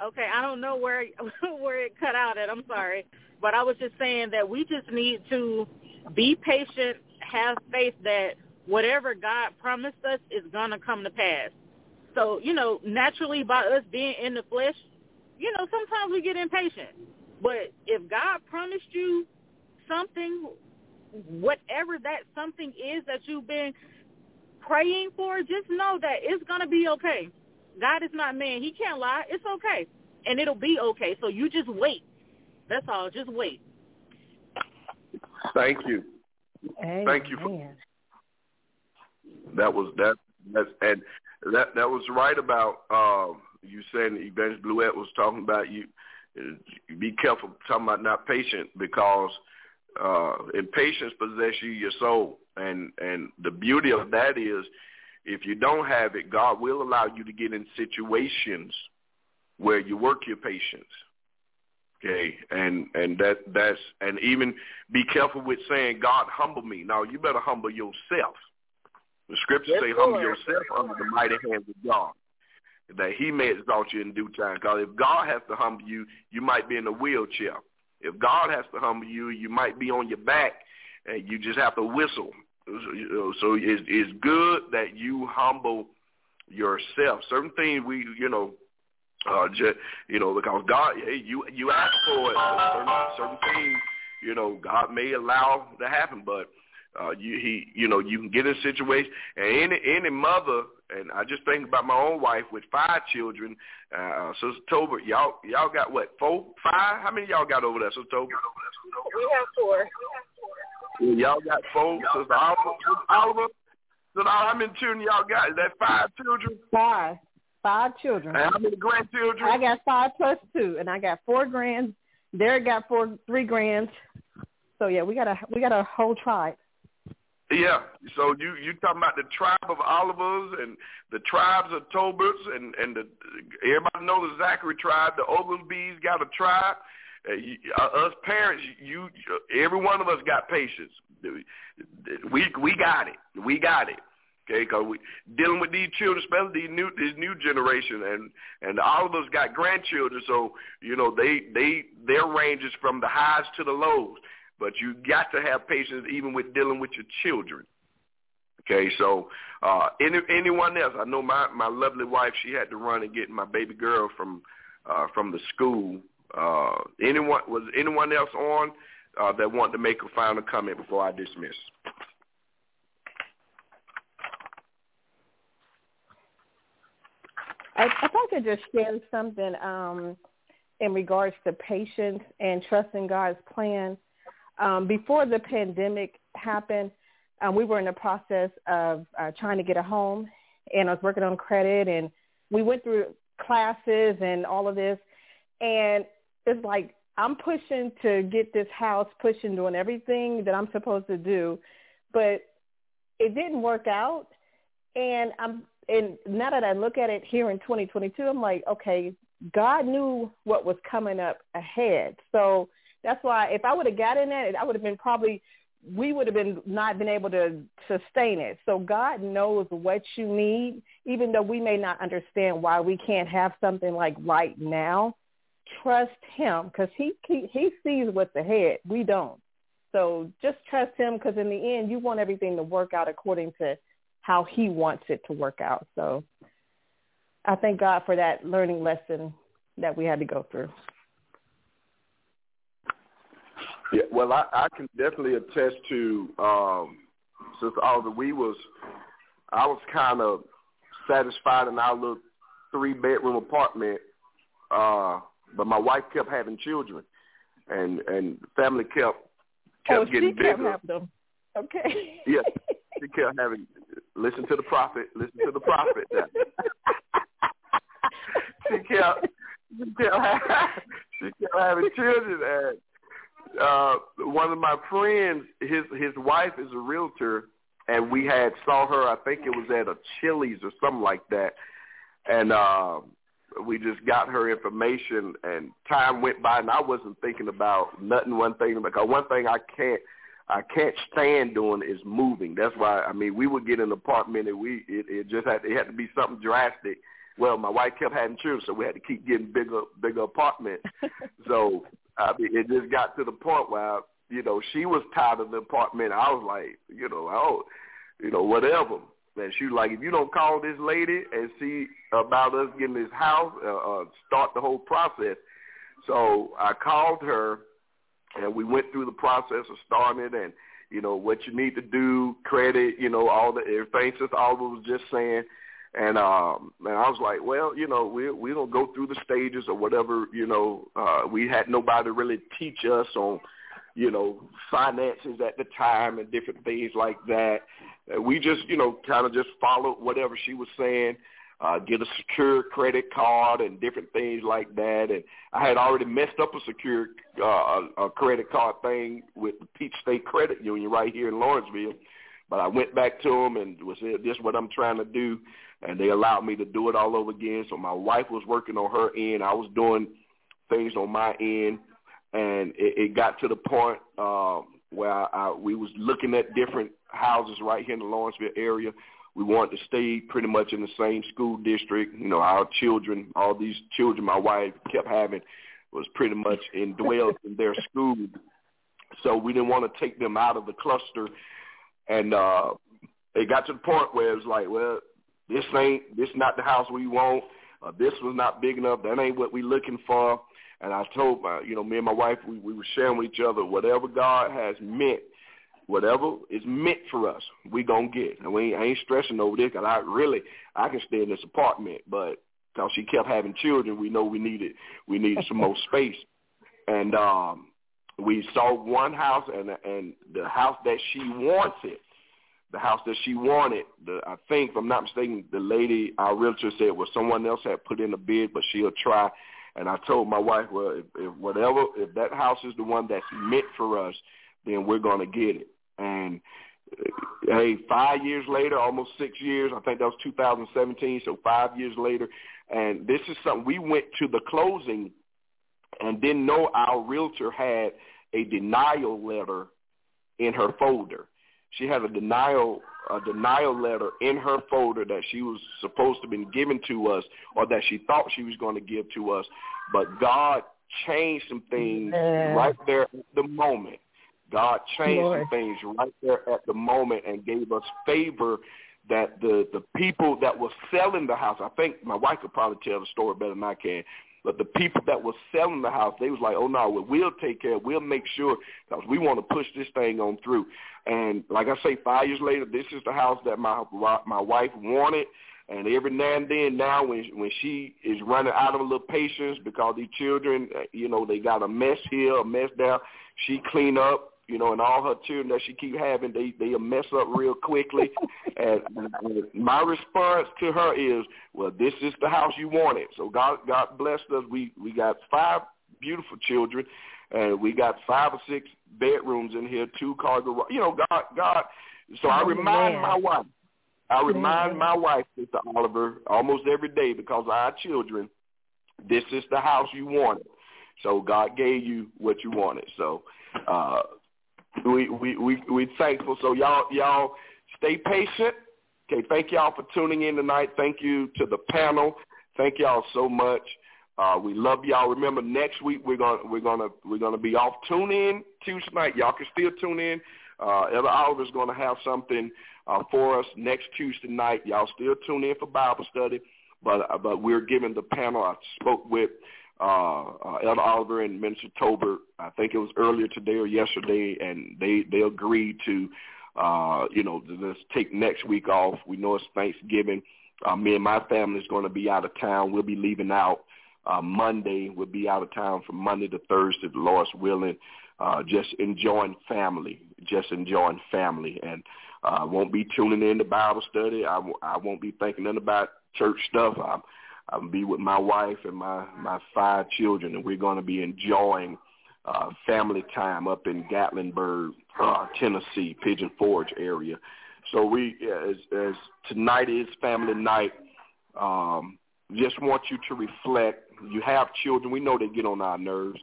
Okay, I don't know where <laughs> where it cut out at. I'm sorry, but I was just saying that we just need to be patient, have faith that whatever God promised us is gonna come to pass. So you know, naturally, by us being in the flesh, you know, sometimes we get impatient. But if God promised you something, whatever that something is that you've been praying for, just know that it's gonna be okay. God is not man. He can't lie. It's okay. And it'll be okay. So you just wait. That's all. Just wait. Thank you. Thank you for- That was that that's and that that was right about um you saying Evangelist Bluette was talking about you be careful talking about not patient because uh impatience possess you your soul. And and the beauty of that is if you don't have it God will allow you to get in situations where you work your patience. Okay? And and that that's and even be careful with saying God humble me. Now you better humble yourself. The scriptures Yes, say, humble Lord. yourself under the mighty hands of God, that he may exalt you in due time. Because if God has to humble you, you might be in a wheelchair. If God has to humble you, you might be on your back, and you just have to whistle. So, it's good that you humble yourself. Certain things we, you know, uh, just, you know, because God, hey, you you ask for it. Certain, certain things, you know, God may allow to happen, but uh, you he you know you can get in a situation and any any mother and I just think about my own wife with five children. Uh, Sister Tolbert, y'all y'all got what four five? How many of y'all got over there, Sister Tolbert? We have four. Y'all got four. Sister Oliver, Sister Oliver. Sister Oliver, how many children y'all got? Is that five children? Five. Five children. And how many grandchildren? I got five plus two, and I got four grands. Derrick got four, three grands. So yeah, we got a we got a whole tribe. Yeah. So you you talking about the tribe of Olivers and the tribes of Tolberts and and the everybody knows the Zachary tribe. The Oglesbys got a tribe. Uh, you, uh, us parents, you every one of us got patience. We we got it. We got it. Okay, because we dealing with these children, especially these new this new generation, and and all of us got grandchildren. So you know they they their ranges from the highs to the lows. But you got to have patience even with dealing with your children. Okay, so uh, any anyone else? I know my my lovely wife. She had to run and get my baby girl from uh, from the school. Uh, anyone was anyone else on uh, that wanted to make a final comment before I dismiss? I, if I could just share something um, in regards to patience and trusting God's plan. Um, before the pandemic happened, um, we were in the process of uh, trying to get a home, and I was working on credit, and we went through classes and all of this, and it's like I'm pushing to get this house, pushing doing everything that I'm supposed to do, but it didn't work out, and I'm and now that I look at it here in 2022, I'm like, okay, God knew what was coming up ahead. So that's why if I would have gotten that, I would have been probably, we would have been not been able to sustain it. So God knows what you need, even though we may not understand why we can't have something like right now. Trust Him because He He, he sees what's ahead. We don't. So just trust Him because in the end, you want everything to work out according to how he wants it to work out. So I thank God for that learning lesson that we had to go through. Yeah, well, I, I can definitely attest to um, since Oliver, we was I was kind of satisfied in our little three bedroom apartment, uh, but my wife kept having children, and and family kept kept oh, getting she kept bigger. having them. Okay. Yeah. <laughs> She kept having listen to the prophet, listen to the prophet. <laughs> she kept she kept having, <laughs> she kept having children and uh one of my friends his his wife is a realtor and we had saw her I think it was at a Chili's or something like that and uh we just got her information and time went by and I wasn't thinking about nothing one thing because one thing I can't I can't stand doing is moving. That's why I mean we would get an apartment and we it, it just had it had to be something drastic. Well, my wife kept having children, so we had to keep getting bigger bigger apartments. <laughs> so I mean, it just got to the point where you know she was tired of the apartment. I was like, you know, oh, you know, whatever. And she was like, if you don't call this lady and see about us getting this house, uh, uh, start the whole process. So I called her and we went through the process of starting it and you know what you need to do, credit, you know, all the everything since Oliver was just saying. And um and I was like, well, you know, we we don't go through the stages or whatever, you know, uh we had nobody really teach us on, you know, finances at the time and different things like that. We just, you know, kind of just followed whatever she was saying uh, get a secure credit card and different things like that. And I had already messed up a secure uh, a credit card thing with the Peach State Credit Union right here in Lawrenceville. But I went back to them and was said, "This is what I'm trying to do," and they allowed me to do it all over again. So my wife was working on her end, I was doing things on my end, and it, it got to the point uh, where I, I, we was looking at different houses right here in the Lawrenceville area we wanted to stay pretty much in the same school district. You know, our children, all these children my wife kept having was pretty much indwelled in their school. So we didn't want to take them out of the cluster. And uh it got to the point where it was like, well, this ain't this not the house we want. Uh, this was not big enough. That ain't what we looking for. And I told my, you know, me and my wife, we, we were sharing with each other whatever God has meant whatever is meant for us, we gonna get. And we I ain't stressing over this because I really I can stay in this apartment, but because she kept having children, we know we needed we needed some more space, and um, we saw one house and and the house that she wanted. The house that she wanted, the, I think, if I'm not mistaken, the lady, our realtor said, well, someone else had put in a bid, but she'll try. And I told my wife, well, if, if whatever, if that house is the one that's meant for us, then we're to get it. And uh, hey, five years later, almost six years, I think that was 2017, so five years later, and this is something we went to the closing and didn't know our realtor had a denial letter in her folder. She had a denial a denial letter in her folder that she was supposed to have been given to us or that she thought she was going to give to us, but God changed some things yeah. right there at the moment God changed Lord. some things right there at the moment and gave us favor that the the people that were selling the house, I think my wife could probably tell the story better than I can, but the people that were selling the house, they was like, oh no, well, take care, we'll make sure because we want to push this thing on through. And like I say, five years later, this is the house that my my wife wanted. And every now and then, now when when she is running out of a little patience because these children, uh, you know, they got a mess here, a mess there, she clean up you know, and all her children that she keep having, they they mess up real quickly. <laughs> and, my response to her is, well, this is the house you wanted. So God God blessed us. We we got five beautiful children, and we got five or six bedrooms in here, two car garage. You know, God God. So I remind my wife. I remind my wife, Mr. Oliver, almost every day because our children, this is the house you wanted. So God gave you what you wanted. So uh we we we we thankful. So y'all y'all stay patient. Okay, thank y'all for tuning in tonight. Thank you to the panel. Thank y'all so much. Uh, we love y'all. Remember, next week we're gonna we're gonna we're gonna be off. Tune in Tuesday night. Y'all can still tune in. Uh, Elder Oliver's gonna have something uh, for us next Tuesday night. Y'all still tune in for Bible study, but uh, but we're giving the panel. I spoke with uh, uh, Elder Oliver and Minister Tolbert, I think it was earlier today or yesterday, and they they agreed to, uh, you know, let's take next week off. We know it's Thanksgiving. Uh, me and my family is going to be out of town. We'll be leaving out uh, Monday. We'll be out of town from Monday to Thursday, the Lord's willing. uh, just enjoying family, just enjoying family, and I uh, won't be tuning in to Bible study. I w- I won't be thinking nothing about church stuff. I'm I'm be with my wife and my my five children, and we're going to be enjoying uh, family time up in Gatlinburg, uh, Tennessee, Pigeon Forge area. So we, as, as tonight is family night, um, just want you to reflect. You have children. We know they get on our nerves.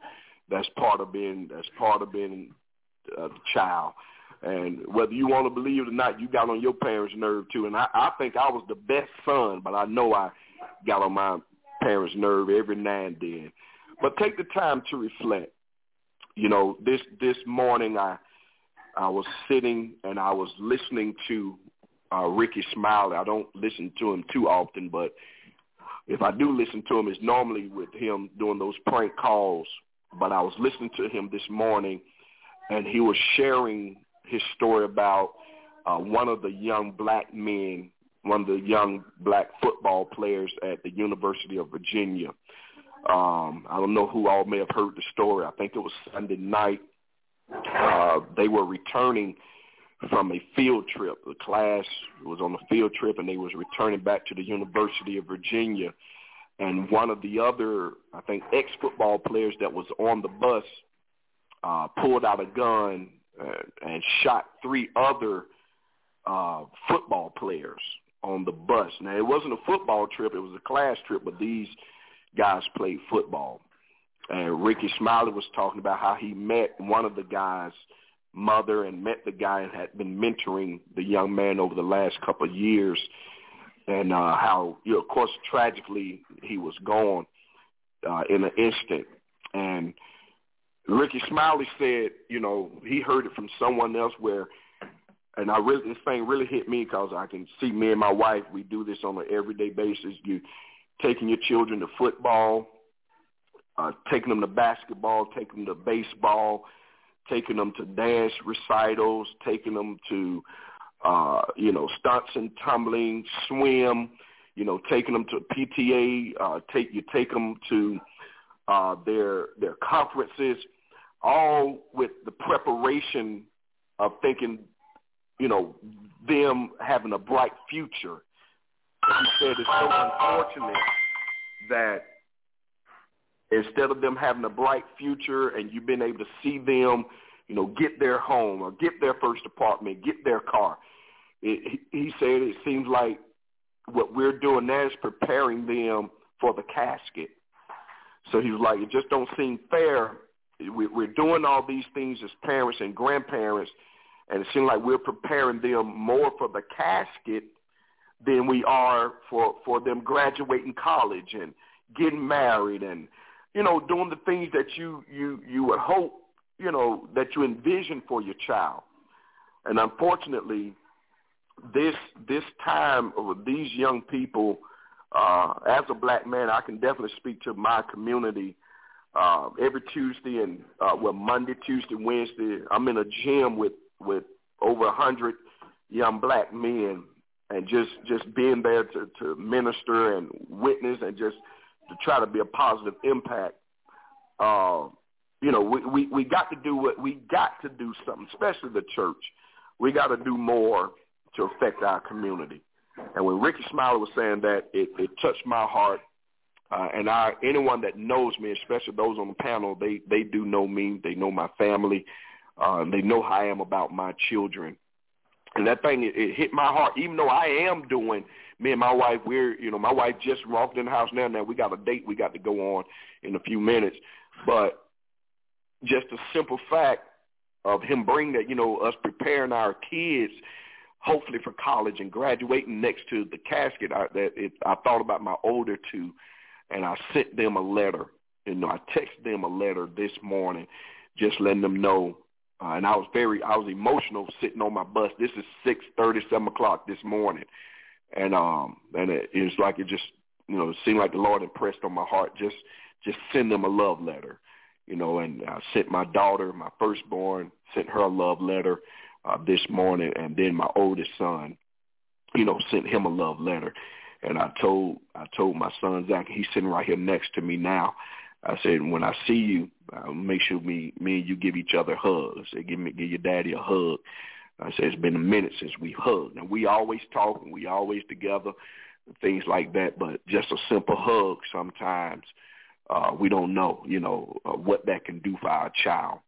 That's part of being. That's part of being a child. And whether you want to believe it or not, you got on your parents' nerve too. And I, I think I was the best son, but I know I got on my parents' nerve every now and then. But take the time to reflect. You know, this this morning I I was sitting and I was listening to uh, Rickey Smiley. I don't listen to him too often, but if I do listen to him, it's normally with him doing those prank calls. But I was listening to him this morning, and he was sharing his story about uh, one of the young black men, one of the young black football players at the University of Virginia. Um, I don't know who all may have heard the story. I think it was Sunday night. Uh, they were returning from a field trip. The class was on a field trip, and they was returning back to the University of Virginia. And one of the other, I think, ex-football players that was on the bus uh, pulled out a gun uh, and shot three other uh, football players on the bus. Now, it wasn't a football trip. It was a class trip, but these guys played football. And Rickey Smiley was talking about how he met one of the guys' mother and met the guy and had been mentoring the young man over the last couple of years. And uh, how, you know, of course, tragically, he was gone uh, in an instant. And Rickey Smiley said, you know, he heard it from someone else where, and I really, this thing really hit me because I can see me and my wife, we do this on an everyday basis. You taking your children to football, uh, taking them to basketball, taking them to baseball, taking them to dance recitals, taking them to, uh, you know, stunts and tumbling, swim, you know, taking them to PTA, uh, take you take them to uh, their their conferences all with the preparation of thinking, you know, them having a bright future. He said it's so unfortunate that instead of them having a bright future and you've been able to see them, you know, get their home or get their first apartment, get their car, it, he said it seems like what we're doing now is preparing them for the casket. So he was like, it just don't seem fair we're doing all these things as parents and grandparents, and it seems like we're preparing them more for the casket than we are for for them graduating college and getting married and you know doing the things that you you you would hope you know that you envision for your child. And unfortunately, this this time of these young people, uh, as a black man, I can definitely speak to my community uh, every Tuesday and uh, well Monday, Tuesday, Wednesday. I'm in a gym with with over a hundred young black men, and just just being there to to minister and witness and just to try to be a positive impact. Uh, you know, we, we we got to do what we got to do something, especially the church. We got to do more to affect our community. And when Rickey Smiley was saying that, it, it touched my heart uh, and I, anyone that knows me, especially those on the panel, they they do know me. They know my family. Uh, they know how I am about my children. And that thing, it, it hit my heart. Even though I am doing, me and my wife, we're, you know, my wife just walked in the house now. Now we got a date we got to go on in a few minutes. But just a simple fact of him bringing that, you know, us preparing our kids hopefully for college and graduating next to the casket. I, that it, I thought about my older two and I sent them a letter. You know, I texted them a letter this morning, just letting them know. Uh, and I was very, I was emotional sitting on my bus. This is six thirty, seven o'clock this morning, and um, and it, it was like it just, you know, it seemed like the Lord impressed on my heart. Just, just send them a love letter, you know. And I sent my daughter, my firstborn, sent her a love letter uh, this morning, and then my oldest son, you know, sent him a love letter. And I told I told my son Zach, he's sitting right here next to me now. I said, when I see you, Uh, make sure me me and you give each other hugs. Say, give me give your daddy a hug. I said it's been a minute since we hugged. And we always talk and we always together, things like that. But just a simple hug sometimes uh, we don't know, you know, uh, what that can do for our child.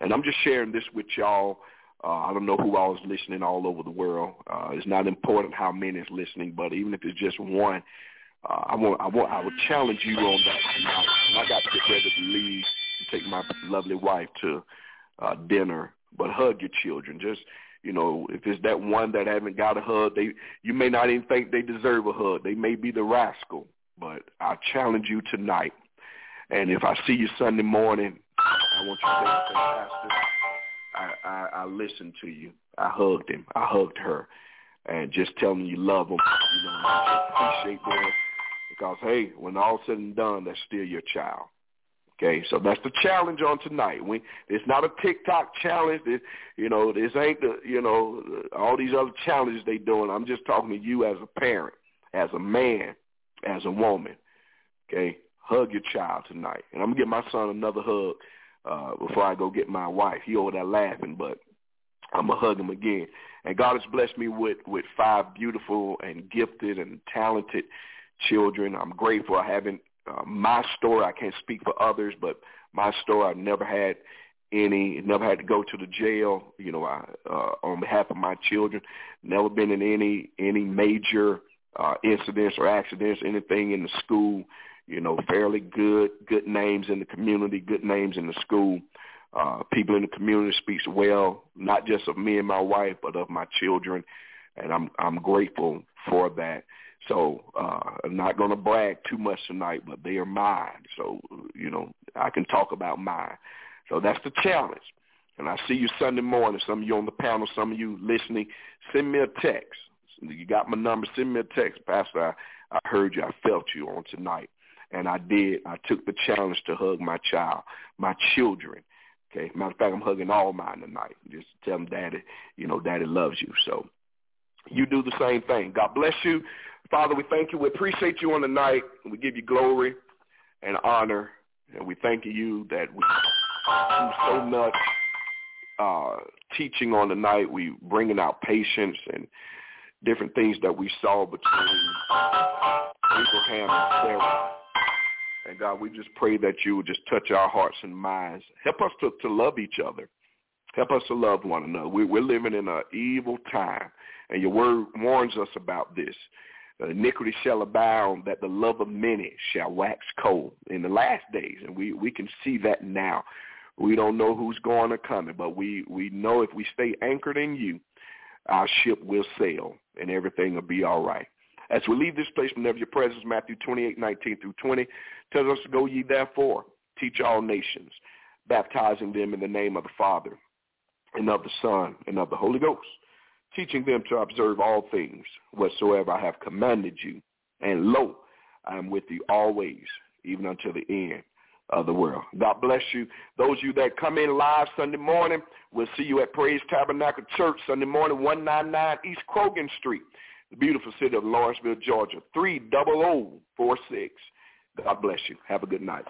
And I'm just sharing this with y'all. Uh, I don't know who all is listening all over the world. Uh, it's not important how many is listening, but even if it's just one, uh, I want, I want, I would challenge you on that tonight. I got to get ready to leave and take my lovely wife to uh, dinner. But hug your children. Just you know, if it's that one that haven't got a hug, they you may not even think they deserve a hug. They may be the rascal. But I challenge you tonight. And if I see you Sunday morning, I want you to say, Pastor, I, I, I listened to you. I hugged him. I hugged her. And just tell them you love them. You know, appreciate them. Because, hey, when all said and done, that's still your child. Okay, so that's the challenge on tonight. We, it's not a TikTok challenge. It, you know, this ain't the, you know, all these other challenges they doing. I'm just talking to you as a parent, as a man, as a woman. Okay, hug your child tonight, and I'm gonna give my son another hug uh, before I go get my wife. He over there laughing, but I'm gonna hug him again. And God has blessed me with with five beautiful and gifted and talented children. I'm grateful. I haven't uh, my story. I can't speak for others, but my story. I never had any. Never had to go to the jail. You know, I, uh, on behalf of my children. Never been in any any major uh, incidents or accidents. Anything in the school. You know, fairly good good names in the community. Good names in the school. Uh, people in the community speaks well, not just of me and my wife, but of my children, and I'm I'm grateful for that. So uh, I'm not going to brag too much tonight, but they are mine. So, you know, I can talk about mine. So that's the challenge. And I see you Sunday morning. Some of you on the panel, some of you listening, send me a text. You got my number. Send me a text. Pastor, I, I heard you. I felt you on tonight. And I did. I took the challenge to hug my child, my children. Okay. Matter of fact, I'm hugging all mine tonight. Just tell them, Daddy, you know, Daddy loves you. So you do the same thing. God bless you. Father, we thank you. We appreciate you on the night. We give you glory and honor. And we thank you that we do so much uh, teaching on the night. We bringing out patience and different things that we saw between Abraham and Sarah. And God, we just pray that you would just touch our hearts and minds. Help us to, to love each other. Help us to love one another. We, we're living in an evil time, and your word warns us about this iniquity shall abound, that the love of many shall wax cold in the last days. And we, we can see that now. We don't know who's going or coming, but we, we know if we stay anchored in you, our ship will sail and everything will be all right. As we leave this place from never your presence, Matthew 28, 19 through 20, tells us to go ye therefore, teach all nations, baptizing them in the name of the Father and of the Son and of the Holy Ghost teaching them to observe all things whatsoever I have commanded you. And lo, I am with you always, even until the end of the world. God bless you. Those of you that come in live Sunday morning, we'll see you at Praise Tabernacle Church Sunday morning, 199 East Crogan Street, the beautiful city of Lawrenceville, Georgia, 30046. God bless you. Have a good night.